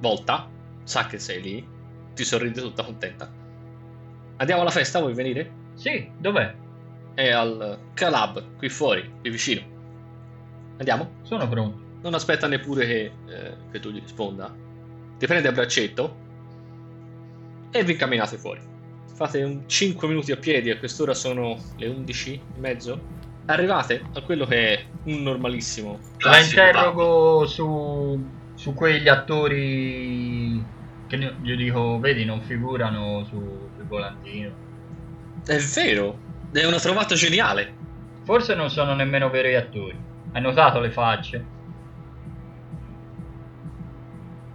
volta, sa che sei lì, ti sorride tutta contenta. Andiamo alla festa, vuoi venire? Sì, dov'è? È al Calab, qui fuori, qui vicino. Andiamo? Sono pronto. Non aspetta neppure che, eh, che tu gli risponda. Ti prende a braccetto e vi camminate fuori. Fate un 5 minuti a piedi, a quest'ora sono le 11 e mezzo. Arrivate a quello che è un normalissimo. La interrogo su, su quegli attori che ne- gli dico, vedi, non figurano su- sul volantino. È vero, è una trovata geniale. Forse non sono nemmeno veri attori. Hai notato le facce?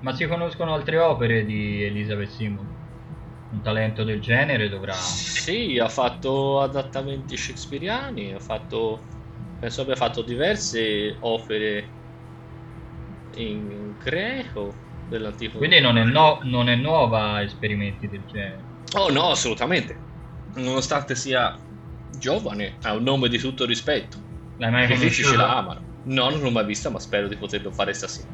Ma si conoscono altre opere di Elizabeth Seymour. Un talento del genere dovrà... Sì, ha fatto adattamenti shakespeariani, ha fatto. Penso abbia fatto diverse opere in greco dell'antico. Quindi non è, no- non è nuova a esperimenti del genere. Oh no, assolutamente. Nonostante sia giovane, ha un nome di tutto rispetto. L'hai mai critici conosciuto? la amano. No, non l'ho mai vista, ma spero di poterlo fare stasera.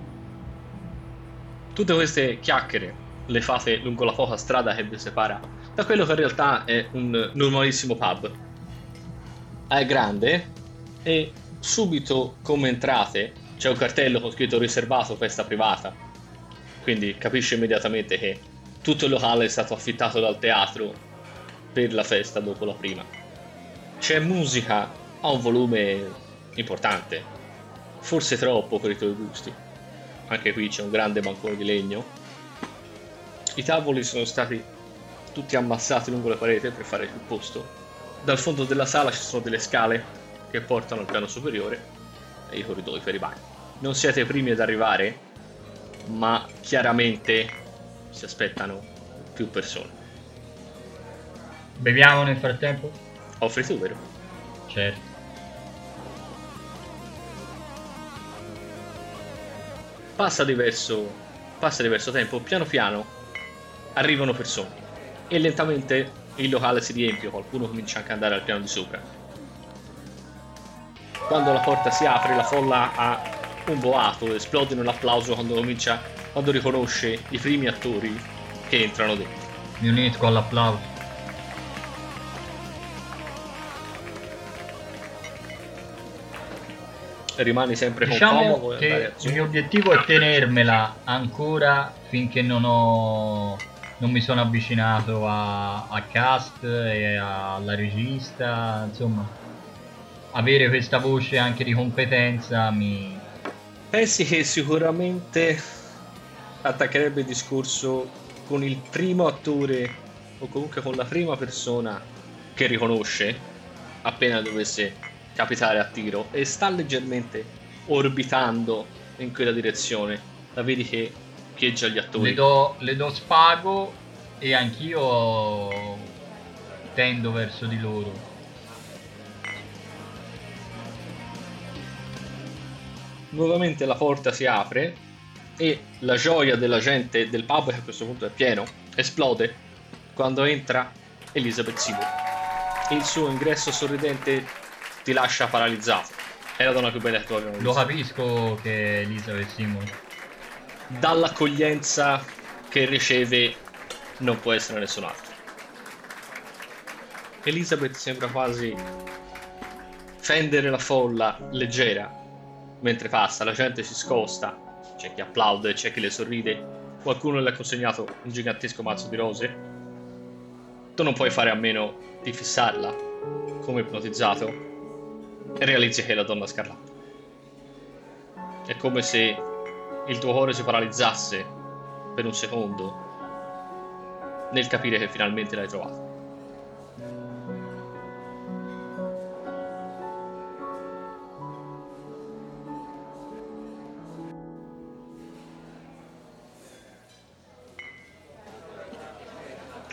Tutte queste chiacchiere le fate lungo la poca strada che vi separa da quello che in realtà è un normalissimo pub. È grande e subito come entrate c'è un cartello con scritto riservato festa privata. Quindi capisce immediatamente che tutto il locale è stato affittato dal teatro per la festa dopo la prima. C'è musica a un volume importante, forse troppo per i tuoi gusti. Anche qui c'è un grande bancone di legno. I tavoli sono stati tutti ammassati lungo la parete per fare più posto. Dal fondo della sala ci sono delle scale che portano al piano superiore e i corridoi per i bagni. Non siete i primi ad arrivare, ma chiaramente si aspettano più persone. Beviamo nel frattempo? Offri tu, vero? Certo. Passa diverso, passa diverso tempo, piano piano arrivano persone e lentamente il locale si riempie, qualcuno comincia anche ad andare al piano di sopra. Quando la porta si apre, la folla ha un boato, esplode nell'applauso quando comincia, quando riconosce i primi attori che entrano dentro. Mi unisco all'applauso. Rimani sempre con Diciamo Como, che il mio obiettivo è tenermela ancora finché non ho non mi sono avvicinato a, a cast e alla regista, insomma, avere questa voce anche di competenza mi... Pensi che sicuramente attaccherebbe il discorso con il primo attore o comunque con la prima persona che riconosce appena dovesse capitare a tiro e sta leggermente orbitando in quella direzione. La vedi che pieggia gli attori. Le do, le do spago e anch'io tendo verso di loro. Nuovamente la porta si apre e la gioia della gente del pub, che a questo punto è pieno, esplode quando entra Elizabeth Seymour. Il suo ingresso sorridente ti lascia paralizzato. È la donna più bella che tu abbia visto. Lo capisco che Elizabeth Seymour dall'accoglienza che riceve non può essere nessun altro. Elizabeth sembra quasi fendere la folla leggera mentre passa, la gente si scosta, c'è chi applaude, c'è chi le sorride, qualcuno le ha consegnato un gigantesco mazzo di rose. Tu non puoi fare a meno di fissarla come ipnotizzato e realizzi che è la donna scarlatta. È come se il tuo cuore si paralizzasse per un secondo nel capire che finalmente l'hai trovato.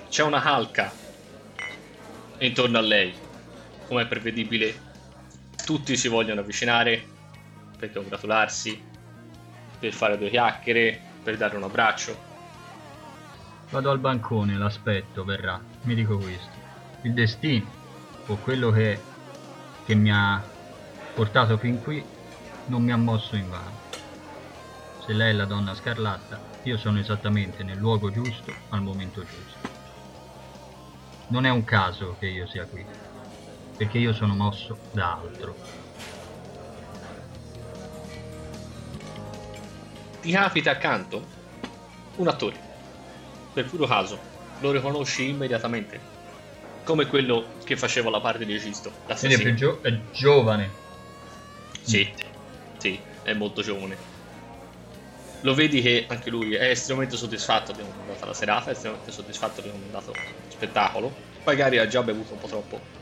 C'è una calca intorno a lei, come è prevedibile. Tutti si vogliono avvicinare per congratularsi, per fare due chiacchiere, per dare un abbraccio. Vado al bancone, l'aspetto, verrà. Mi dico questo. Il destino, o quello che, che mi ha portato fin qui, non mi ha mosso in vano. Se lei è la donna scarlatta, io sono esattamente nel luogo giusto, al momento giusto. Non è un caso che io sia qui, perché io sono mosso da altro. ti capita accanto un attore, per puro caso, lo riconosci immediatamente, come quello che faceva la parte di Egisto, Quindi è, più gio- è giovane. Sì, sì, è molto giovane. Lo vedi che anche lui è estremamente soddisfatto di come è andata la serata, è estremamente soddisfatto di come è andato lo spettacolo. Magari ha già bevuto un po' troppo.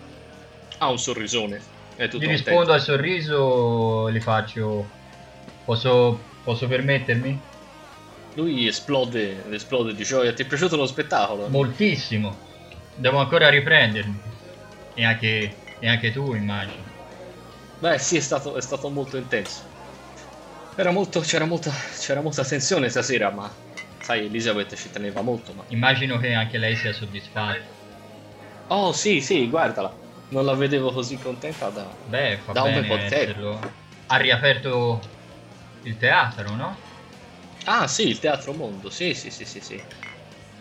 Ha un sorrisone. È tutto Gli rispondo al sorriso, gli faccio... Posso Posso permettermi? Lui esplode, esplode di gioia. Ti è piaciuto lo spettacolo? Moltissimo. Devo ancora riprendermi. E anche, e anche tu, immagino. Beh, sì, è stato, è stato molto intenso. Era molto, c'era, molta, c'era molta tensione stasera, ma sai, Elisabeth ci teneva molto. Ma... Immagino che anche lei sia soddisfatta. Oh, sì, sì, guardala. Non la vedevo così contenta da, Beh, fa da un bel po' di tempo. Ha riaperto il teatro, no? Ah, sì, il Teatro Mondo, sì, sì, sì, sì, sì.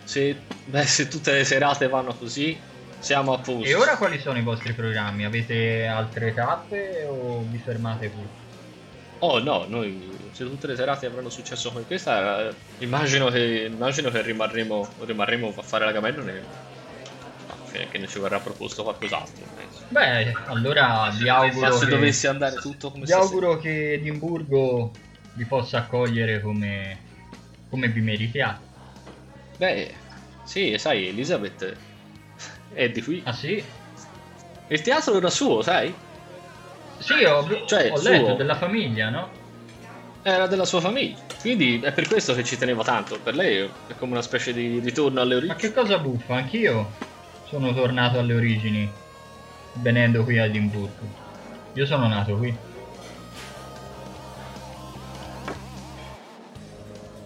Se, beh, se tutte le serate vanno così, siamo a posto. E ora quali sono i vostri programmi? Avete altre tappe o vi fermate qui? Oh no, noi se tutte le serate avranno successo come questa, eh, immagino che, immagino che rimarremo, rimarremo a fare la gamellone che, che ne ci verrà proposto qualcos'altro. penso. Beh, allora vi auguro Ma se che, dovesse andare tutto come vi auguro che Edimburgo vi possa accogliere come, come vi meritiate. Beh, Sì, sai, Elizabeth è di qui. Ah sì? Il teatro era suo, sai? Sì, ho, Cioè, ho suo. letto della famiglia, no? Era della sua famiglia. Quindi è per questo che ci teneva tanto. Per lei è come una specie di ritorno alle Ma origini. che cosa buffa? Anch'io sono tornato alle origini venendo qui a Edimburgo. Io sono nato qui.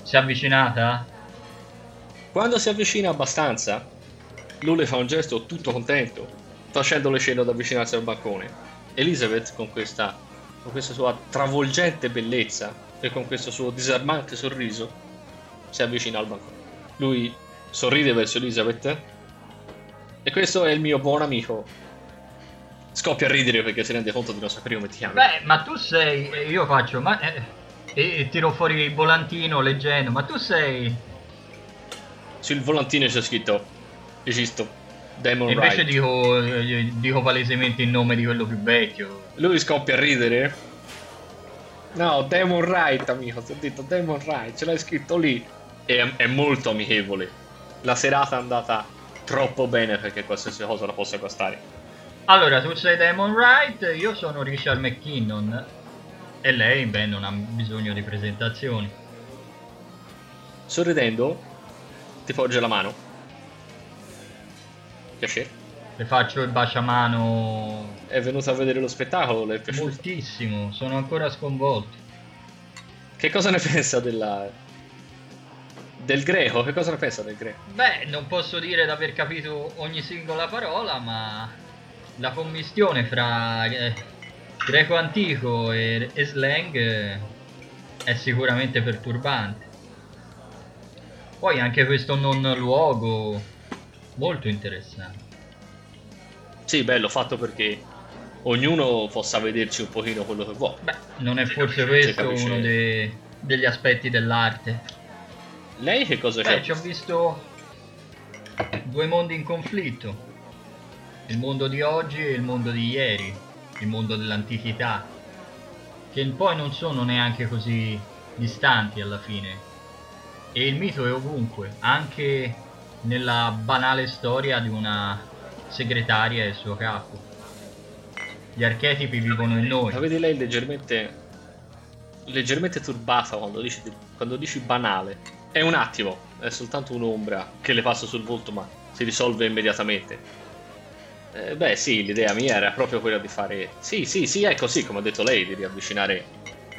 Si è avvicinata? Quando si avvicina abbastanza, lui le fa un gesto tutto contento, facendole cenno ad avvicinarsi al bancone. Elizabeth, con questa, con questa sua travolgente bellezza e con questo suo disarmante sorriso, si avvicina al bancone. Lui sorride verso Elizabeth e questo è il mio buon amico. Scoppia a ridere perché si rende conto di non sapere come ti chiami. Beh, ma tu sei... Io faccio... Ma... eh, e, tiro fuori il volantino leggendo. Ma tu sei... Sul volantino c'è scritto Esisto, Demon invece dico, eh, dico palesemente il nome di quello più vecchio. Lui scoppia a ridere. No, Demon Right, amico, ti ho detto Demon Right, ce l'hai scritto lì. E è, è molto amichevole. La serata è andata troppo bene perché qualsiasi cosa la possa costare. Allora, tu sei Damon Wright, io sono Richard McKinnon. E lei, beh, non ha bisogno di presentazioni. Sorridendo, ti porge la mano. Piacere. Le faccio il baciamano È venuto a vedere lo spettacolo, le è piaciuto? moltissimo, sono ancora sconvolto. Che cosa ne pensa della... del greco? Che cosa ne pensa del greco? Beh, non posso dire di aver capito ogni singola parola, ma la commistione fra eh, greco antico e, e slang eh, è sicuramente perturbante. Poi anche questo non luogo molto interessante. Sì, bello, fatto perché ognuno possa vederci un pochino quello che vuole. Beh, non è forse questo uno dei- degli aspetti dell'arte. Lei che cosa c'è? Beh, ci ho visto due mondi in conflitto. Il mondo di oggi e il mondo di ieri, il mondo dell'antichità, che poi non sono neanche così distanti alla fine. E il mito è ovunque, anche nella banale storia di una segretaria e il suo capo. Gli archetipi vivono in noi. La vedi lei leggermente leggermente turbata quando dici, quando dici banale. È un attimo, è soltanto un'ombra che le passa sul volto ma si risolve immediatamente. Eh, beh sì, l'idea mia era proprio quella di fare... Sì, sì, sì, è così come ha detto lei, di riavvicinare,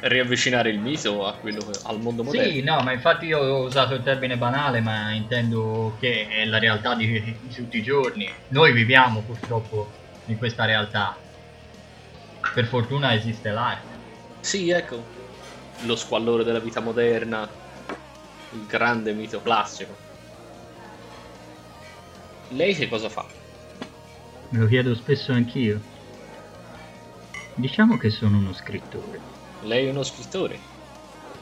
riavvicinare il mito a quello, al mondo moderno. Sì, no, ma infatti io ho usato il termine banale, ma intendo che è la realtà di, di tutti i giorni. Noi viviamo purtroppo in questa realtà. Per fortuna esiste l'arte. Sì, ecco, lo squallore della vita moderna, il grande mito classico. Lei che cosa fa? Me lo chiedo spesso anch'io. Diciamo che sono uno scrittore. Lei è uno scrittore.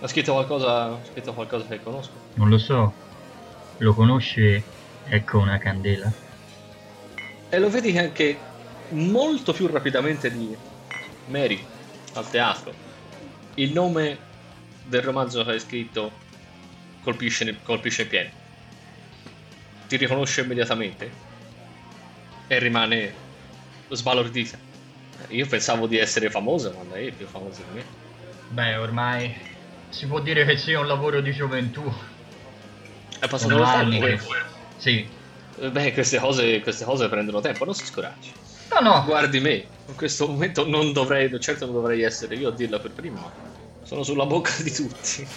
Ha scritto qualcosa, ha scritto qualcosa che conosco. Non lo so. Lo conosce? Ecco una candela. E lo vedi che anche molto più rapidamente di Mary al teatro. Il nome del romanzo che hai scritto colpisce, colpisce in pieno. Ti riconosce immediatamente e rimane sbalordita. Io pensavo di essere famosa, ma lei è più famosa di me. Beh, ormai si può dire che sia un lavoro di gioventù. È passato anni che... questo. Sì. Eh, Beh, queste cose, queste cose prendono tempo, non si scoraggi. No, no, Guardi me, in questo momento non dovrei, certo non dovrei essere io a dirla per primo, ma sono sulla bocca di tutti.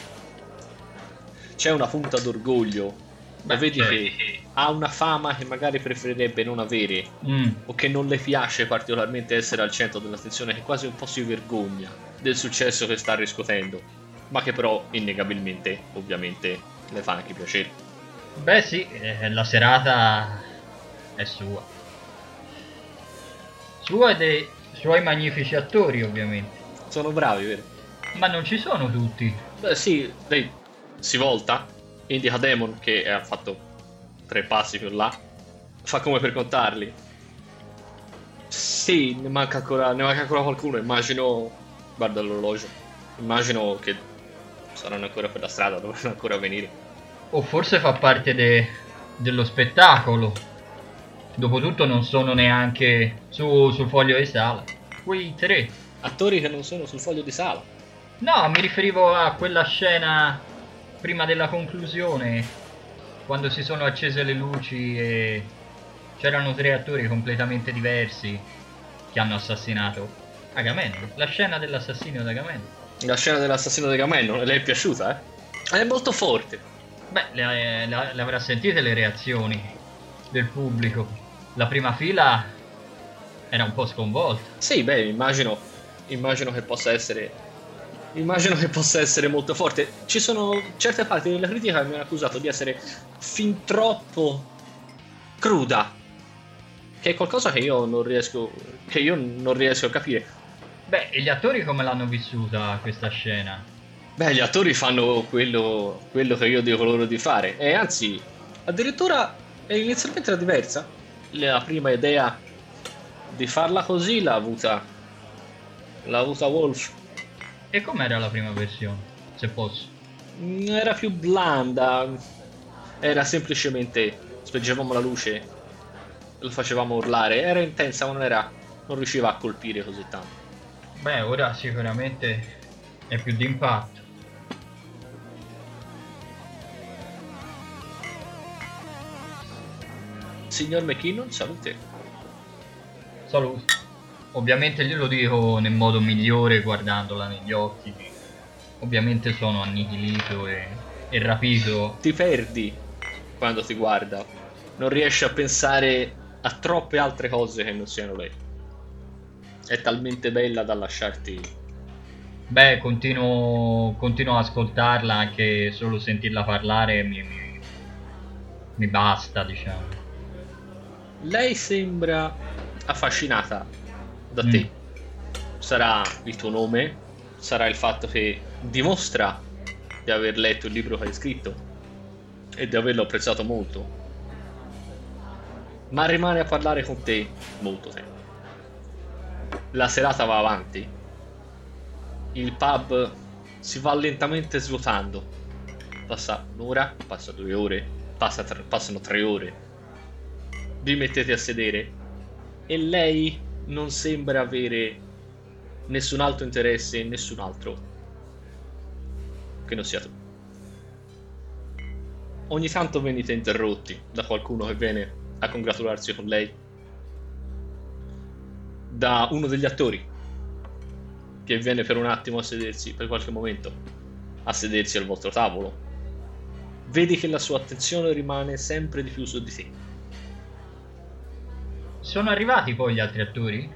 C'è una punta d'orgoglio, ma Beh, vedi certo. che ha una fama che magari preferirebbe non avere, Mm, o che non le piace particolarmente essere al centro dell'attenzione, che quasi un po' si vergogna del successo che sta riscuotendo, ma che però innegabilmente, ovviamente, le fa anche piacere. Beh sì, eh, la serata è sua. Sua e dei suoi magnifici attori, ovviamente. Sono bravi, vero? Ma non ci sono tutti. Beh, sì, lei si volta, indica Demon che ha fatto tre passi più là, fa come per contarli. Sì, ne manca ancora, ne manca ancora qualcuno, immagino, guarda l'orologio, immagino che saranno ancora per la strada, dovranno ancora venire. O forse fa parte de- dello spettacolo. Dopotutto non sono neanche su, sul foglio di sala. Quei tre. Attori che non sono sul foglio di sala. No, mi riferivo a quella scena prima della conclusione, quando si sono accese le luci e c'erano tre attori completamente diversi che hanno assassinato Agamennone. La scena dell'assassinio di Agamennone. La scena dell'assassino di Agamennone le è piaciuta, eh? È molto forte. Beh, le, le, le avrà sentite le reazioni del pubblico. La prima fila era un po' sconvolta. Sì, beh, immagino, immagino che possa essere immagino che possa essere molto forte. Ci sono certe parti della critica che mi hanno accusato di essere fin troppo cruda. Che è qualcosa che io non riesco. che io non riesco a capire. Beh, e gli attori come l'hanno vissuta questa scena? Beh, gli attori fanno quello, quello che io dico loro di fare. E anzi, addirittura inizialmente era diversa. La prima idea di farla così l'ha avuta. L'ha avuta Wolf. E com'era la prima versione? Se posso. Mm, Era più blanda. Era semplicemente. Spengevamo la luce. Lo facevamo urlare. Era intensa, ma non era. Non riusciva a colpire così tanto. Beh, ora sicuramente è più d'impatto. Signor McKinnon, salute. Salute. Ovviamente glielo dico nel modo migliore guardandola negli occhi. Ovviamente sono annichilito e, e rapito. Ti perdi quando ti guarda. Non riesci a pensare a troppe altre cose che non siano lei. È talmente bella da lasciarti. Beh, continuo, continuo ad ascoltarla anche solo sentirla parlare mi, mi, mi basta, diciamo. Lei sembra affascinata da te. Sarà il tuo nome, sarà il fatto che dimostra di aver letto il libro che hai scritto e di averlo apprezzato molto. Ma rimane a parlare con te molto tempo. La serata va avanti. Il pub si va lentamente svuotando. Passa un'ora, passa due ore, passa tre- passano tre ore. Vi mettete a sedere e lei non sembra avere nessun altro interesse in nessun altro che non sia tu. Ogni tanto venite interrotti da qualcuno che viene a congratularsi con lei, da uno degli attori che viene per un attimo a sedersi, per qualche momento, a sedersi al vostro tavolo. Vedi che la sua attenzione rimane sempre di più su di te. Sono arrivati poi gli altri attori?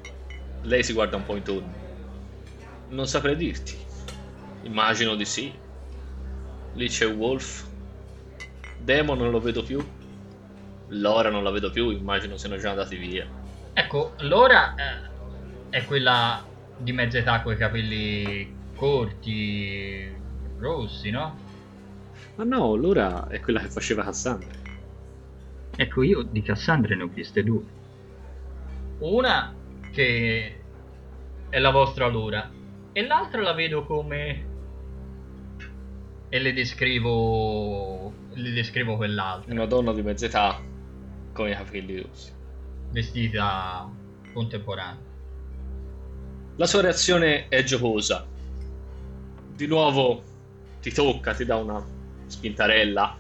Lei si guarda un po' intorno. Non saprei dirti. Immagino di sì. Lì c'è Wolf. Demon non lo vedo più. Lora non la vedo più, immagino siano già andati via. Ecco, Lora eh, è quella di mezza età con i capelli corti, rossi, no? Ma no, Lora è quella che faceva Cassandra. Ecco, io di Cassandre ne ho viste due. Una che è la vostra Lora e l'altra la vedo come... E le descrivo... Le descrivo quell'altra. Una donna di mezza età con i capelli rossi. Vestita contemporanea. La sua reazione è giocosa. Di nuovo ti tocca, ti dà una spintarella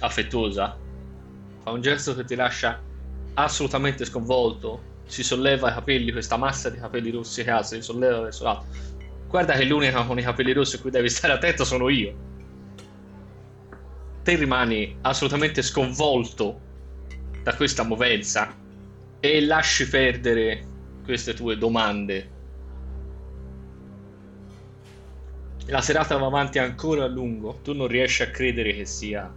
affettuosa. Fa un gesto che ti lascia assolutamente sconvolto. Si solleva i capelli, questa massa di capelli rossi che ha, si solleva verso l'alto. Guarda che l'unica con i capelli rossi a cui devi stare attento sono io. Te rimani assolutamente sconvolto da questa movenza e lasci perdere queste tue domande. La serata va avanti ancora a lungo, tu non riesci a credere che sia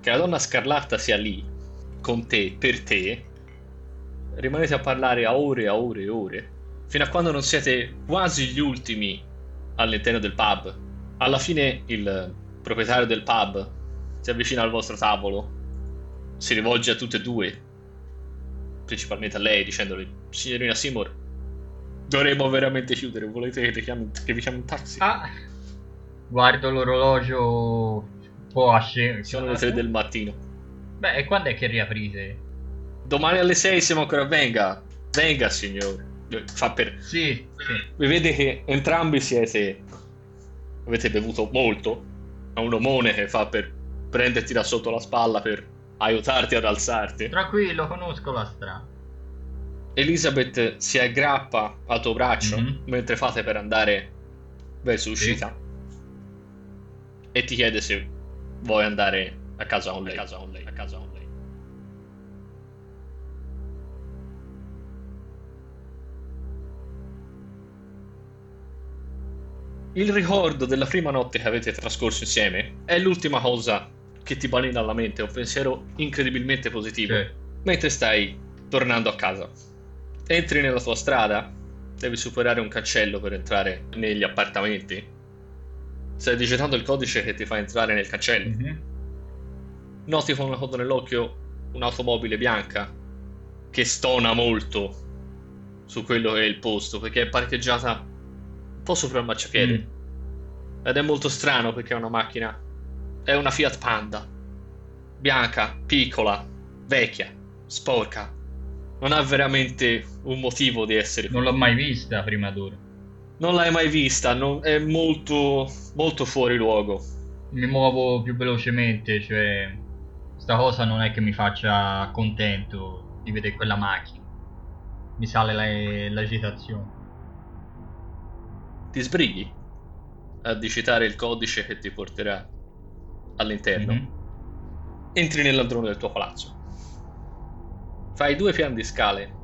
che la donna scarlatta sia lì con te, per te. Rimanete a parlare a ore e a ore e ore, fino a quando non siete quasi gli ultimi all'interno del pub. Alla fine il proprietario del pub si avvicina al vostro tavolo, si rivolge a tutte e due, principalmente a lei, dicendole: Signorina Seymour, dovremmo veramente chiudere. Volete che, chiami- che vi chiami un taxi? Ah, guardo l'orologio un po' a scena. Sono le tre del mattino. Beh, e quando è che riaprite? Domani alle 6 siamo ancora. Venga, venga, signore. Fa per. Sì, sì. Vi vede che entrambi siete. Avete bevuto molto. A un omone che fa per prenderti da sotto la spalla per aiutarti ad alzarti. Tranquillo, conosco la strada. Elizabeth si aggrappa al tuo braccio Mhm. mentre fate per andare verso l'uscita e ti chiede se vuoi andare a casa con lei. A casa con lei. A casa con lei. Il ricordo della prima notte che avete trascorso insieme è l'ultima cosa che ti balena alla mente, un pensiero incredibilmente positivo Cioè, mentre stai tornando a casa. Entri nella tua strada, devi superare un cancello per entrare negli appartamenti. Stai digitando il codice che ti fa entrare nel cancello. mhm. Noti con una coda nell'occhio un'automobile bianca che stona molto su quello che è il posto perché è parcheggiata po' sopra il marciapiede. Mm. Ed è molto strano perché è una macchina. È una Fiat Panda. Bianca, piccola, vecchia, sporca. Non ha veramente un motivo di essere. Non l'ho mai vista prima d'ora. Non l'hai mai vista, non- è molto, molto fuori luogo. Mi muovo più velocemente, cioè... Sta cosa non è che mi faccia contento di vedere quella macchina. Mi sale la- l'agitazione. Ti sbrighi a digitare il codice che ti porterà all'interno. Mhm. Entri nell'androne del tuo palazzo. Fai due piani di scale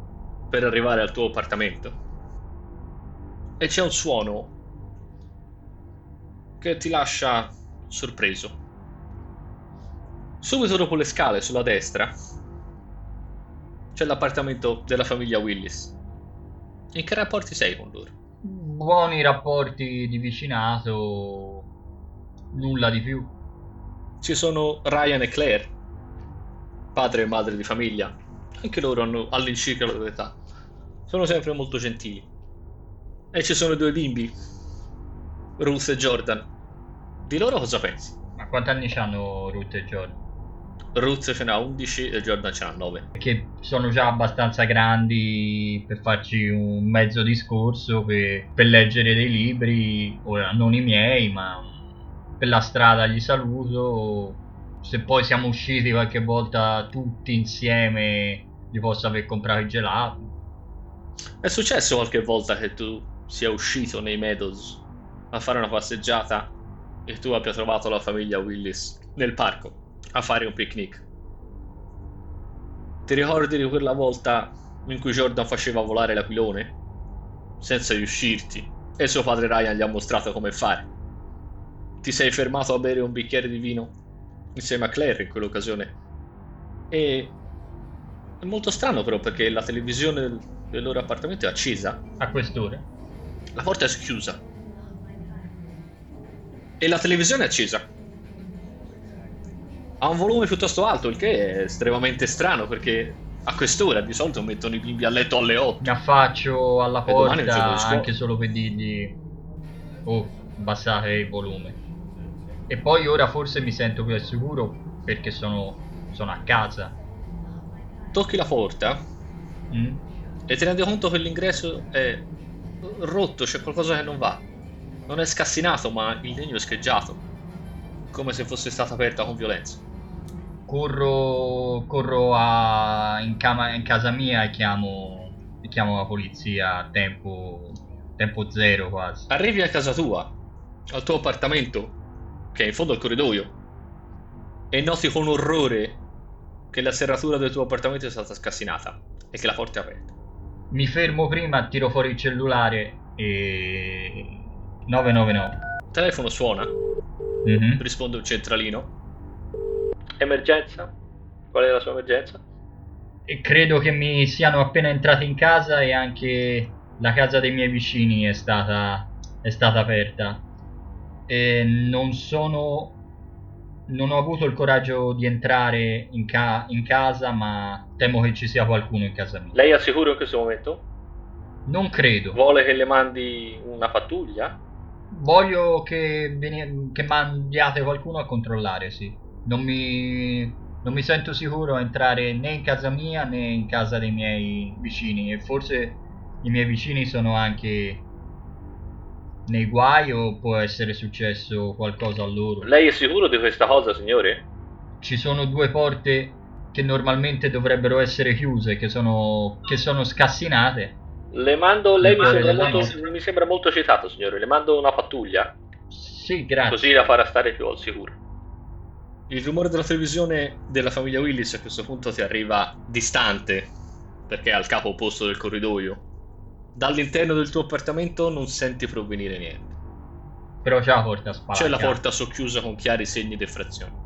per arrivare al tuo appartamento. E c'è un suono che ti lascia sorpreso. Subito dopo le scale, sulla destra, c'è l'appartamento della famiglia Willis. In che rapporti sei con loro? Buoni rapporti di vicinato, nulla di più. Ci sono Ryan e Claire, padre e madre di famiglia. Anche loro hanno all'incirca la loro età. Sono sempre molto gentili. E ci sono due bimbi, Ruth e Jordan. Di loro cosa pensi? Ma quanti anni hanno Ruth e Jordan? Ruth ce n'ha 11 e Jordan ce n'ha 9. Che sono già abbastanza grandi per farci un mezzo discorso, per, per leggere dei libri, ora non i miei, ma per la strada gli saluto. Se poi siamo usciti qualche volta tutti insieme, gli posso aver comprato i gelati. È successo qualche volta che tu sia uscito nei Meadows a fare una passeggiata e tu abbia trovato la famiglia Willis nel parco a fare un picnic? Ti ricordi di quella volta in cui Jordan faceva volare l'aquilone? Senza riuscirti e suo padre Ryan gli ha mostrato come fare. Ti sei fermato a bere un bicchiere di vino insieme a Claire in quell'occasione. E è molto strano però perché la televisione del, del loro appartamento è accesa, A quest'ora? la porta è chiusa. E la televisione è accesa. Ha un volume piuttosto alto, il che è estremamente strano perché a quest'ora di solito mettono i bimbi a letto alle 8. Mi affaccio alla porta anche solo per dirgli oh, abbassate il volume. E poi ora forse mi sento più al sicuro perché sono, sono a casa. Tocchi la porta Mm? e ti rendi conto che l'ingresso è rotto, c'è qualcosa che non va. Non è scassinato, ma il legno è scheggiato, come se fosse stata aperta con violenza. Corro, corro a- in, cama- in casa mia e chiamo, e chiamo la polizia a tempo, tempo zero quasi. Arrivi a casa tua, al tuo appartamento, che è in fondo al corridoio, e noti con orrore che la serratura del tuo appartamento è stata scassinata e che la porta è aperta. Mi fermo prima, tiro fuori il cellulare e... 999. Il telefono suona, Mhm. risponde un centralino. Emergenza? Qual è la sua emergenza? E credo che mi siano appena entrati in casa e anche la casa dei miei vicini è stata, è stata aperta. E non sono. Non ho avuto il coraggio di entrare in, ca- in casa, ma temo che ci sia qualcuno in casa mia. Lei è sicuro in questo momento? Non credo. Vuole che le mandi una pattuglia? Voglio che, veni- che mandiate qualcuno a controllare, sì. Non mi. non mi sento sicuro a entrare né in casa mia né in casa dei miei vicini e forse i miei vicini sono anche nei guai o può essere successo qualcosa a loro. Lei è sicuro di questa cosa, signore? Ci sono due porte che normalmente dovrebbero essere chiuse, che sono, che sono scassinate. Le mando, lei mi sembra, molto, mi sembra molto citato, signore. Le mando una pattuglia, Sì, grazie. così la farà stare più al sicuro. Il rumore della televisione della famiglia Willis a questo punto ti arriva distante, perché è al capo opposto del corridoio. Dall'interno del tuo appartamento non senti provenire niente. Però c'è la porta spalancata. C'è la porta socchiusa con chiari segni di effrazione.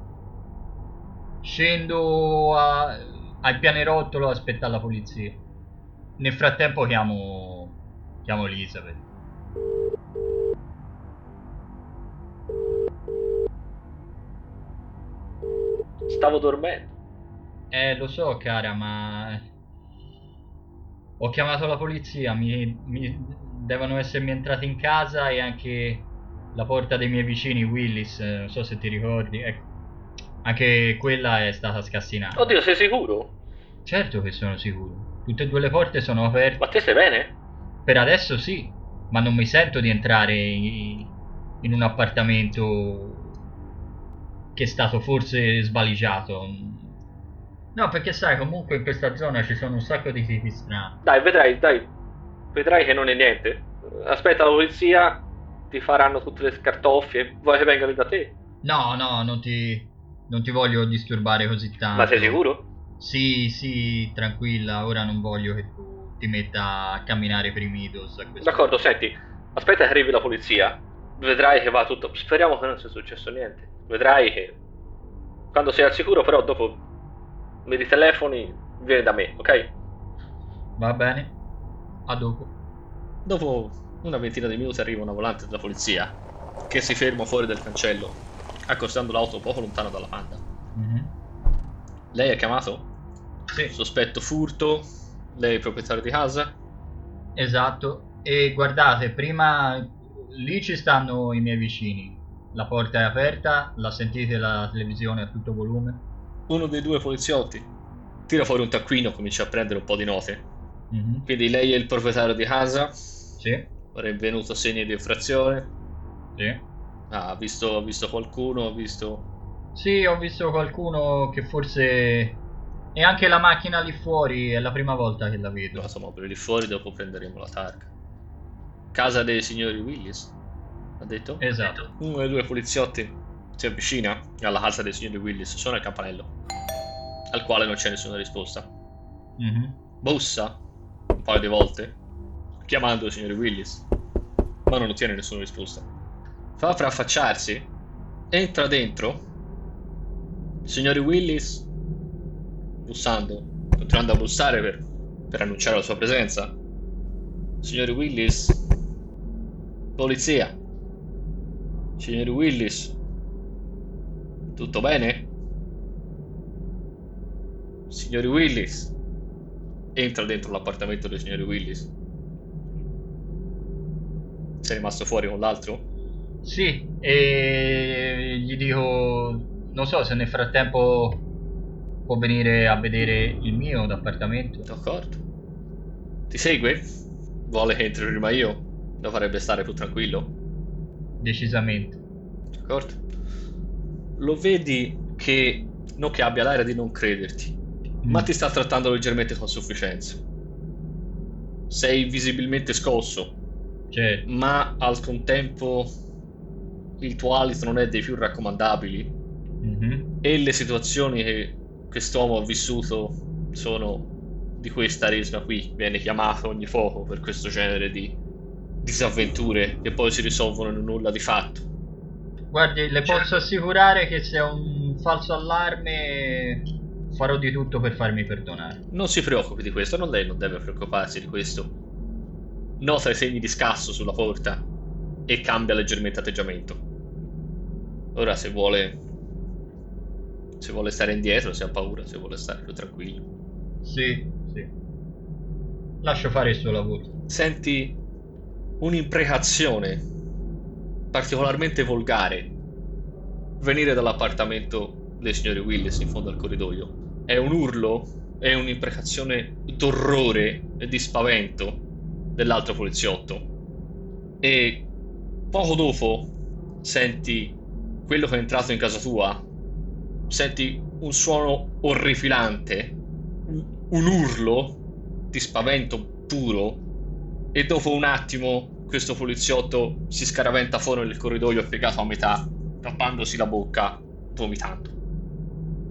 Scendo a- al pianerottolo a aspettare la polizia. Nel frattempo chiamo, chiamo Elizabeth. Stavo dormendo. Eh, lo so, cara, ma... Ho chiamato la polizia, mi, mi- devono essermi entrati in casa e anche la porta dei miei vicini, Willis, eh, non so se ti ricordi, ecco. Anche quella è stata scassinata. Oddio, sei sicuro? Certo che sono sicuro. Tutte e due le porte sono aperte. Ma te stai bene? Per adesso sì, ma non mi sento di entrare in, in un appartamento che è stato forse svaligiato. No, perché sai, comunque in questa zona ci sono un sacco di tipi strani. Dai, vedrai, dai. Vedrai che non è niente. Aspetta la polizia, ti faranno tutte le scartoffie. Vuoi che vengano da te? No, no, non ti, non ti voglio disturbare così tanto. Ma sei sicuro? Sì, sì, tranquilla, ora non voglio che tu ti metta a camminare per i Midos D'accordo, senti. Aspetta che arrivi la polizia. Vedrai che va tutto. Speriamo che non sia successo niente. Vedrai che. Quando sei al sicuro, però, dopo mi ritelefoni, vieni da me, ok? Va bene? A dopo. Dopo una ventina di minuti arriva una volante della polizia che si ferma fuori del cancello, accostando l'auto poco lontano dalla panda. Mhm. Lei ha chiamato? Sì. Sospetto furto? Lei è proprietario di casa? Esatto, e guardate, prima lì ci stanno i miei vicini. La porta è aperta, la sentite la televisione a tutto volume? Uno dei due poliziotti tira fuori un taccuino e comincia a prendere un po' di note. Mhm. Quindi lei è il proprietario di casa, Sì, rinvenuto segni di infrazione, sì. Ah, ha visto, visto qualcuno, ha visto... Sì, ho visto qualcuno che forse... E anche la macchina lì fuori è la prima volta che la vedo. l'automobile lì fuori, dopo prenderemo la targa. Casa dei signori Willis, ha detto? Esatto. Uno dei due poliziotti si avvicina alla casa dei signori Willis, suona il campanello, al quale non c'è nessuna risposta. Mhm. Bussa un paio di volte, chiamando i signori Willis, ma non ottiene nessuna risposta. Fa per affacciarsi, entra dentro. Signori Willis, bussando, continuando a bussare per, per annunciare la sua presenza. Signori Willis, polizia. Signori Willis, tutto bene? Signori Willis, entra dentro l'appartamento dei signori Willis. Sei rimasto fuori con l'altro? Sì, e gli dico... Non so se nel frattempo può venire a vedere il mio appartamento. D'accordo. Ti segue? Vuole che entri prima io? Lo farebbe stare più tranquillo? Decisamente. D'accordo. Lo vedi che non che abbia l'aria di non crederti, ma Mm. ti sta trattando leggermente con sufficienza. Sei visibilmente scosso, Cioè, ma al contempo il tuo alito non è dei più raccomandabili mhm. e le situazioni che quest'uomo ha vissuto sono di questa resma qui. Viene chiamato ogni poco per questo genere di disavventure che poi si risolvono in un nulla di fatto. Guardi, le posso assicurare che se è un falso allarme farò di tutto per farmi perdonare. Non si preoccupi di questo, non lei non deve preoccuparsi di questo. Nota i segni di scasso sulla porta e cambia leggermente atteggiamento. Ora se vuole se vuole stare indietro, se ha paura, se vuole stare più tranquillo. Sì, sì. Lascio fare il suo lavoro. Senti un'imprecazione particolarmente volgare venire dall'appartamento dei signori Willis in fondo al corridoio. È un urlo, è un'imprecazione d'orrore e di spavento dell'altro poliziotto. E poco dopo senti quello che è entrato in casa tua, senti un suono orrifilante, un urlo di spavento puro e dopo un attimo questo poliziotto si scaraventa fuori nel corridoio piegato a metà, tappandosi la bocca, vomitando.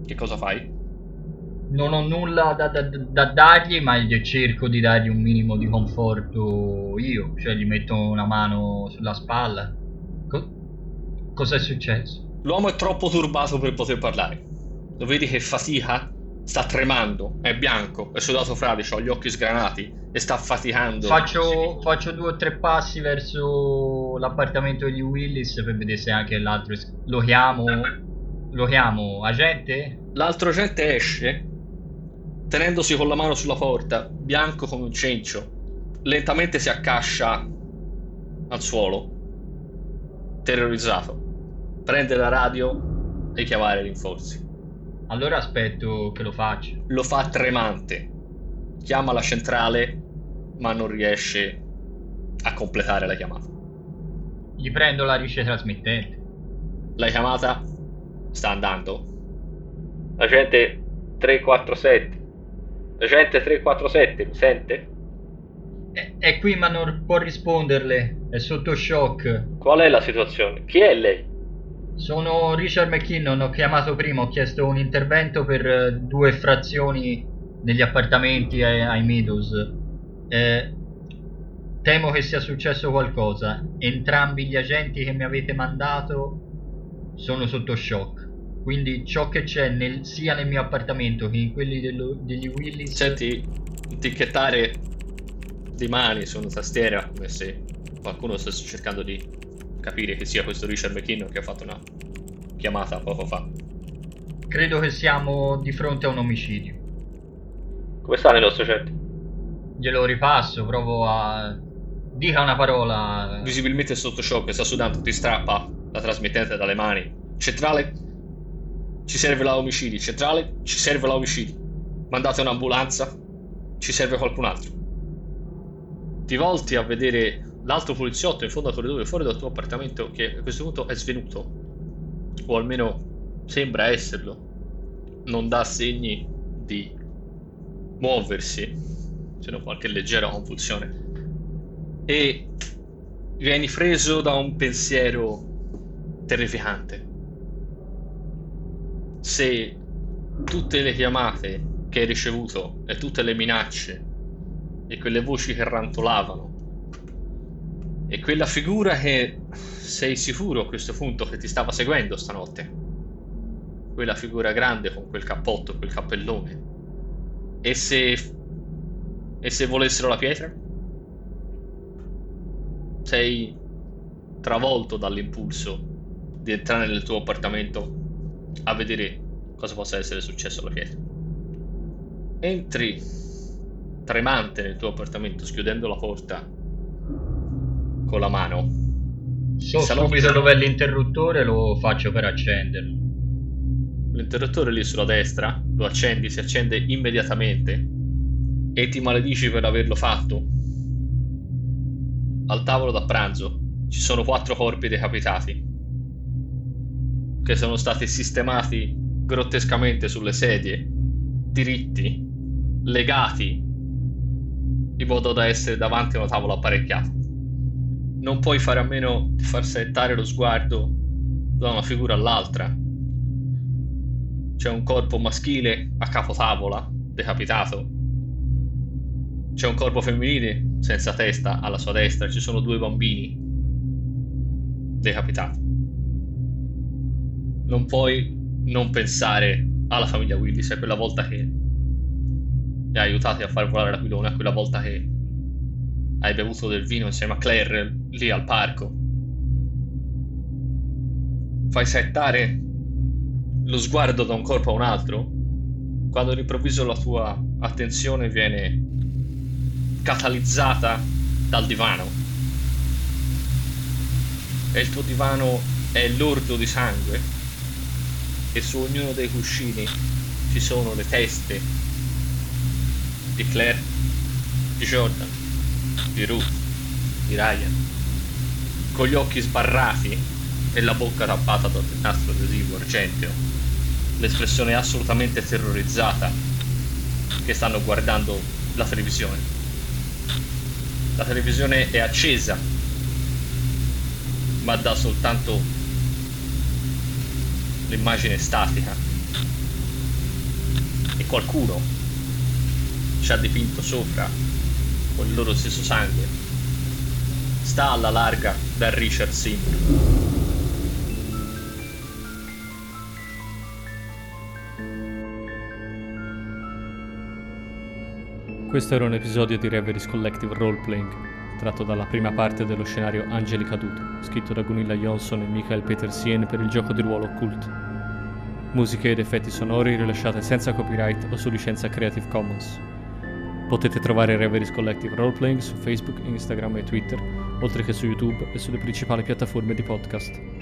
Che cosa fai? Non ho nulla da, da, da dargli, ma cerco di dargli un minimo di conforto io, cioè gli metto una mano sulla spalla. Co- Cos'è successo? L'uomo è troppo turbato per poter parlare. Lo vedi che fatica, sta tremando, è bianco, è sudato fradicio, ha gli occhi sgranati e sta faticando. Faccio, faccio due o tre passi verso l'appartamento degli Willis per vedere se anche l'altro... Lo chiamo... Lo chiamo agente? L'altro agente esce, tenendosi con la mano sulla porta, bianco come un cencio. Lentamente si accascia al suolo, terrorizzato. Prende la radio e chiamare rinforzi. Allora aspetto che lo faccia. Lo fa tremante. Chiama la centrale, ma non riesce a completare la chiamata. Gli prendo la rice trasmittente. La chiamata sta andando. Agente 347. Agente 347, mi sente? È, è qui ma non può risponderle. È sotto shock. Qual è la situazione? Chi è lei? Sono Richard McKinnon, ho chiamato prima, ho chiesto un intervento per eh, due frazioni negli appartamenti ai, ai Meadows. Eh, temo che sia successo qualcosa. Entrambi gli agenti che mi avete mandato sono sotto shock. Quindi ciò che c'è nel- sia nel mio appartamento che in quelli dello- degli Willis Senti ticchettare di mani su una tastiera come se qualcuno stesse cercando di capire che sia questo Richard McKinnon che ha fatto una chiamata poco fa. credo che siamo di fronte a un omicidio. Come nostri agenti? Glielo ripasso, provo a... Dica una parola. Visibilmente sotto shock, sta sudando, ti strappa la trasmittente dalle mani. Centrale, ci serve la omicidi. Centrale, ci serve la omicidi. Mandate un'ambulanza, ci serve qualcun altro. Ti volti a vedere l'altro poliziotto in fondo al corridoio fuori dal tuo appartamento che a questo punto è svenuto. O almeno sembra esserlo. Non dà segni di muoversi, se non qualche leggera convulsione. E vieni preso da un pensiero terrificante. Se tutte le chiamate che hai ricevuto e tutte le minacce e quelle voci che rantolavano e quella figura che sei sicuro a questo punto che ti stava seguendo stanotte, quella figura grande con quel cappotto, quel cappellone, e se e se volessero la pietra? Sei travolto dall'impulso di entrare nel tuo appartamento a vedere cosa possa essere successo alla pietra. Entri tremante nel tuo appartamento, schiudendo la porta con la mano. So salotto- subito dov'è l'interruttore, lo faccio per accenderlo. L'interruttore lì sulla destra, lo accendi, si accende immediatamente e ti maledici per averlo fatto. Al tavolo da pranzo ci sono quattro corpi decapitati che sono stati sistemati grottescamente sulle sedie, diritti, legati in modo da essere davanti a una tavola apparecchiata. Non puoi fare a meno di far settare lo sguardo da una figura all'altra. C'è un corpo maschile a capotavola, decapitato. C'è un corpo femminile senza testa alla sua destra. Ci sono due bambini decapitati. Non puoi non pensare alla famiglia Willis, a quella volta che li hai aiutati a far volare l'aquilone, a quella volta che hai bevuto del vino insieme a Claire lì al parco. Fai settare lo sguardo da un corpo a un altro, quando all'improvviso la tua attenzione viene catalizzata dal divano. E il tuo divano è lordo di sangue. e su ognuno dei cuscini ci sono le teste di Claire, di Jordan, di Ruth, di Ryan, con gli occhi sbarrati e la bocca tappata da un nastro adesivo argenteo, l'espressione assolutamente terrorizzata che stanno guardando la televisione. La televisione è accesa, ma dà soltanto l'immagine statica. E qualcuno ci ha dipinto sopra con il loro stesso sangue. Sta alla larga da Richard Seymour. Questo era un episodio di Reveries Collective Roleplaying, tratto dalla prima parte dello scenario Angeli Caduto, scritto da Gunilla Johnson e Michael Petersien per il gioco di ruolo Cult. Musiche ed effetti sonori rilasciate senza copyright o su licenza Creative Commons. Potete trovare Reveries Collective Roleplaying su Facebook, Instagram e Twitter, oltre che su YouTube e sulle principali piattaforme di podcast.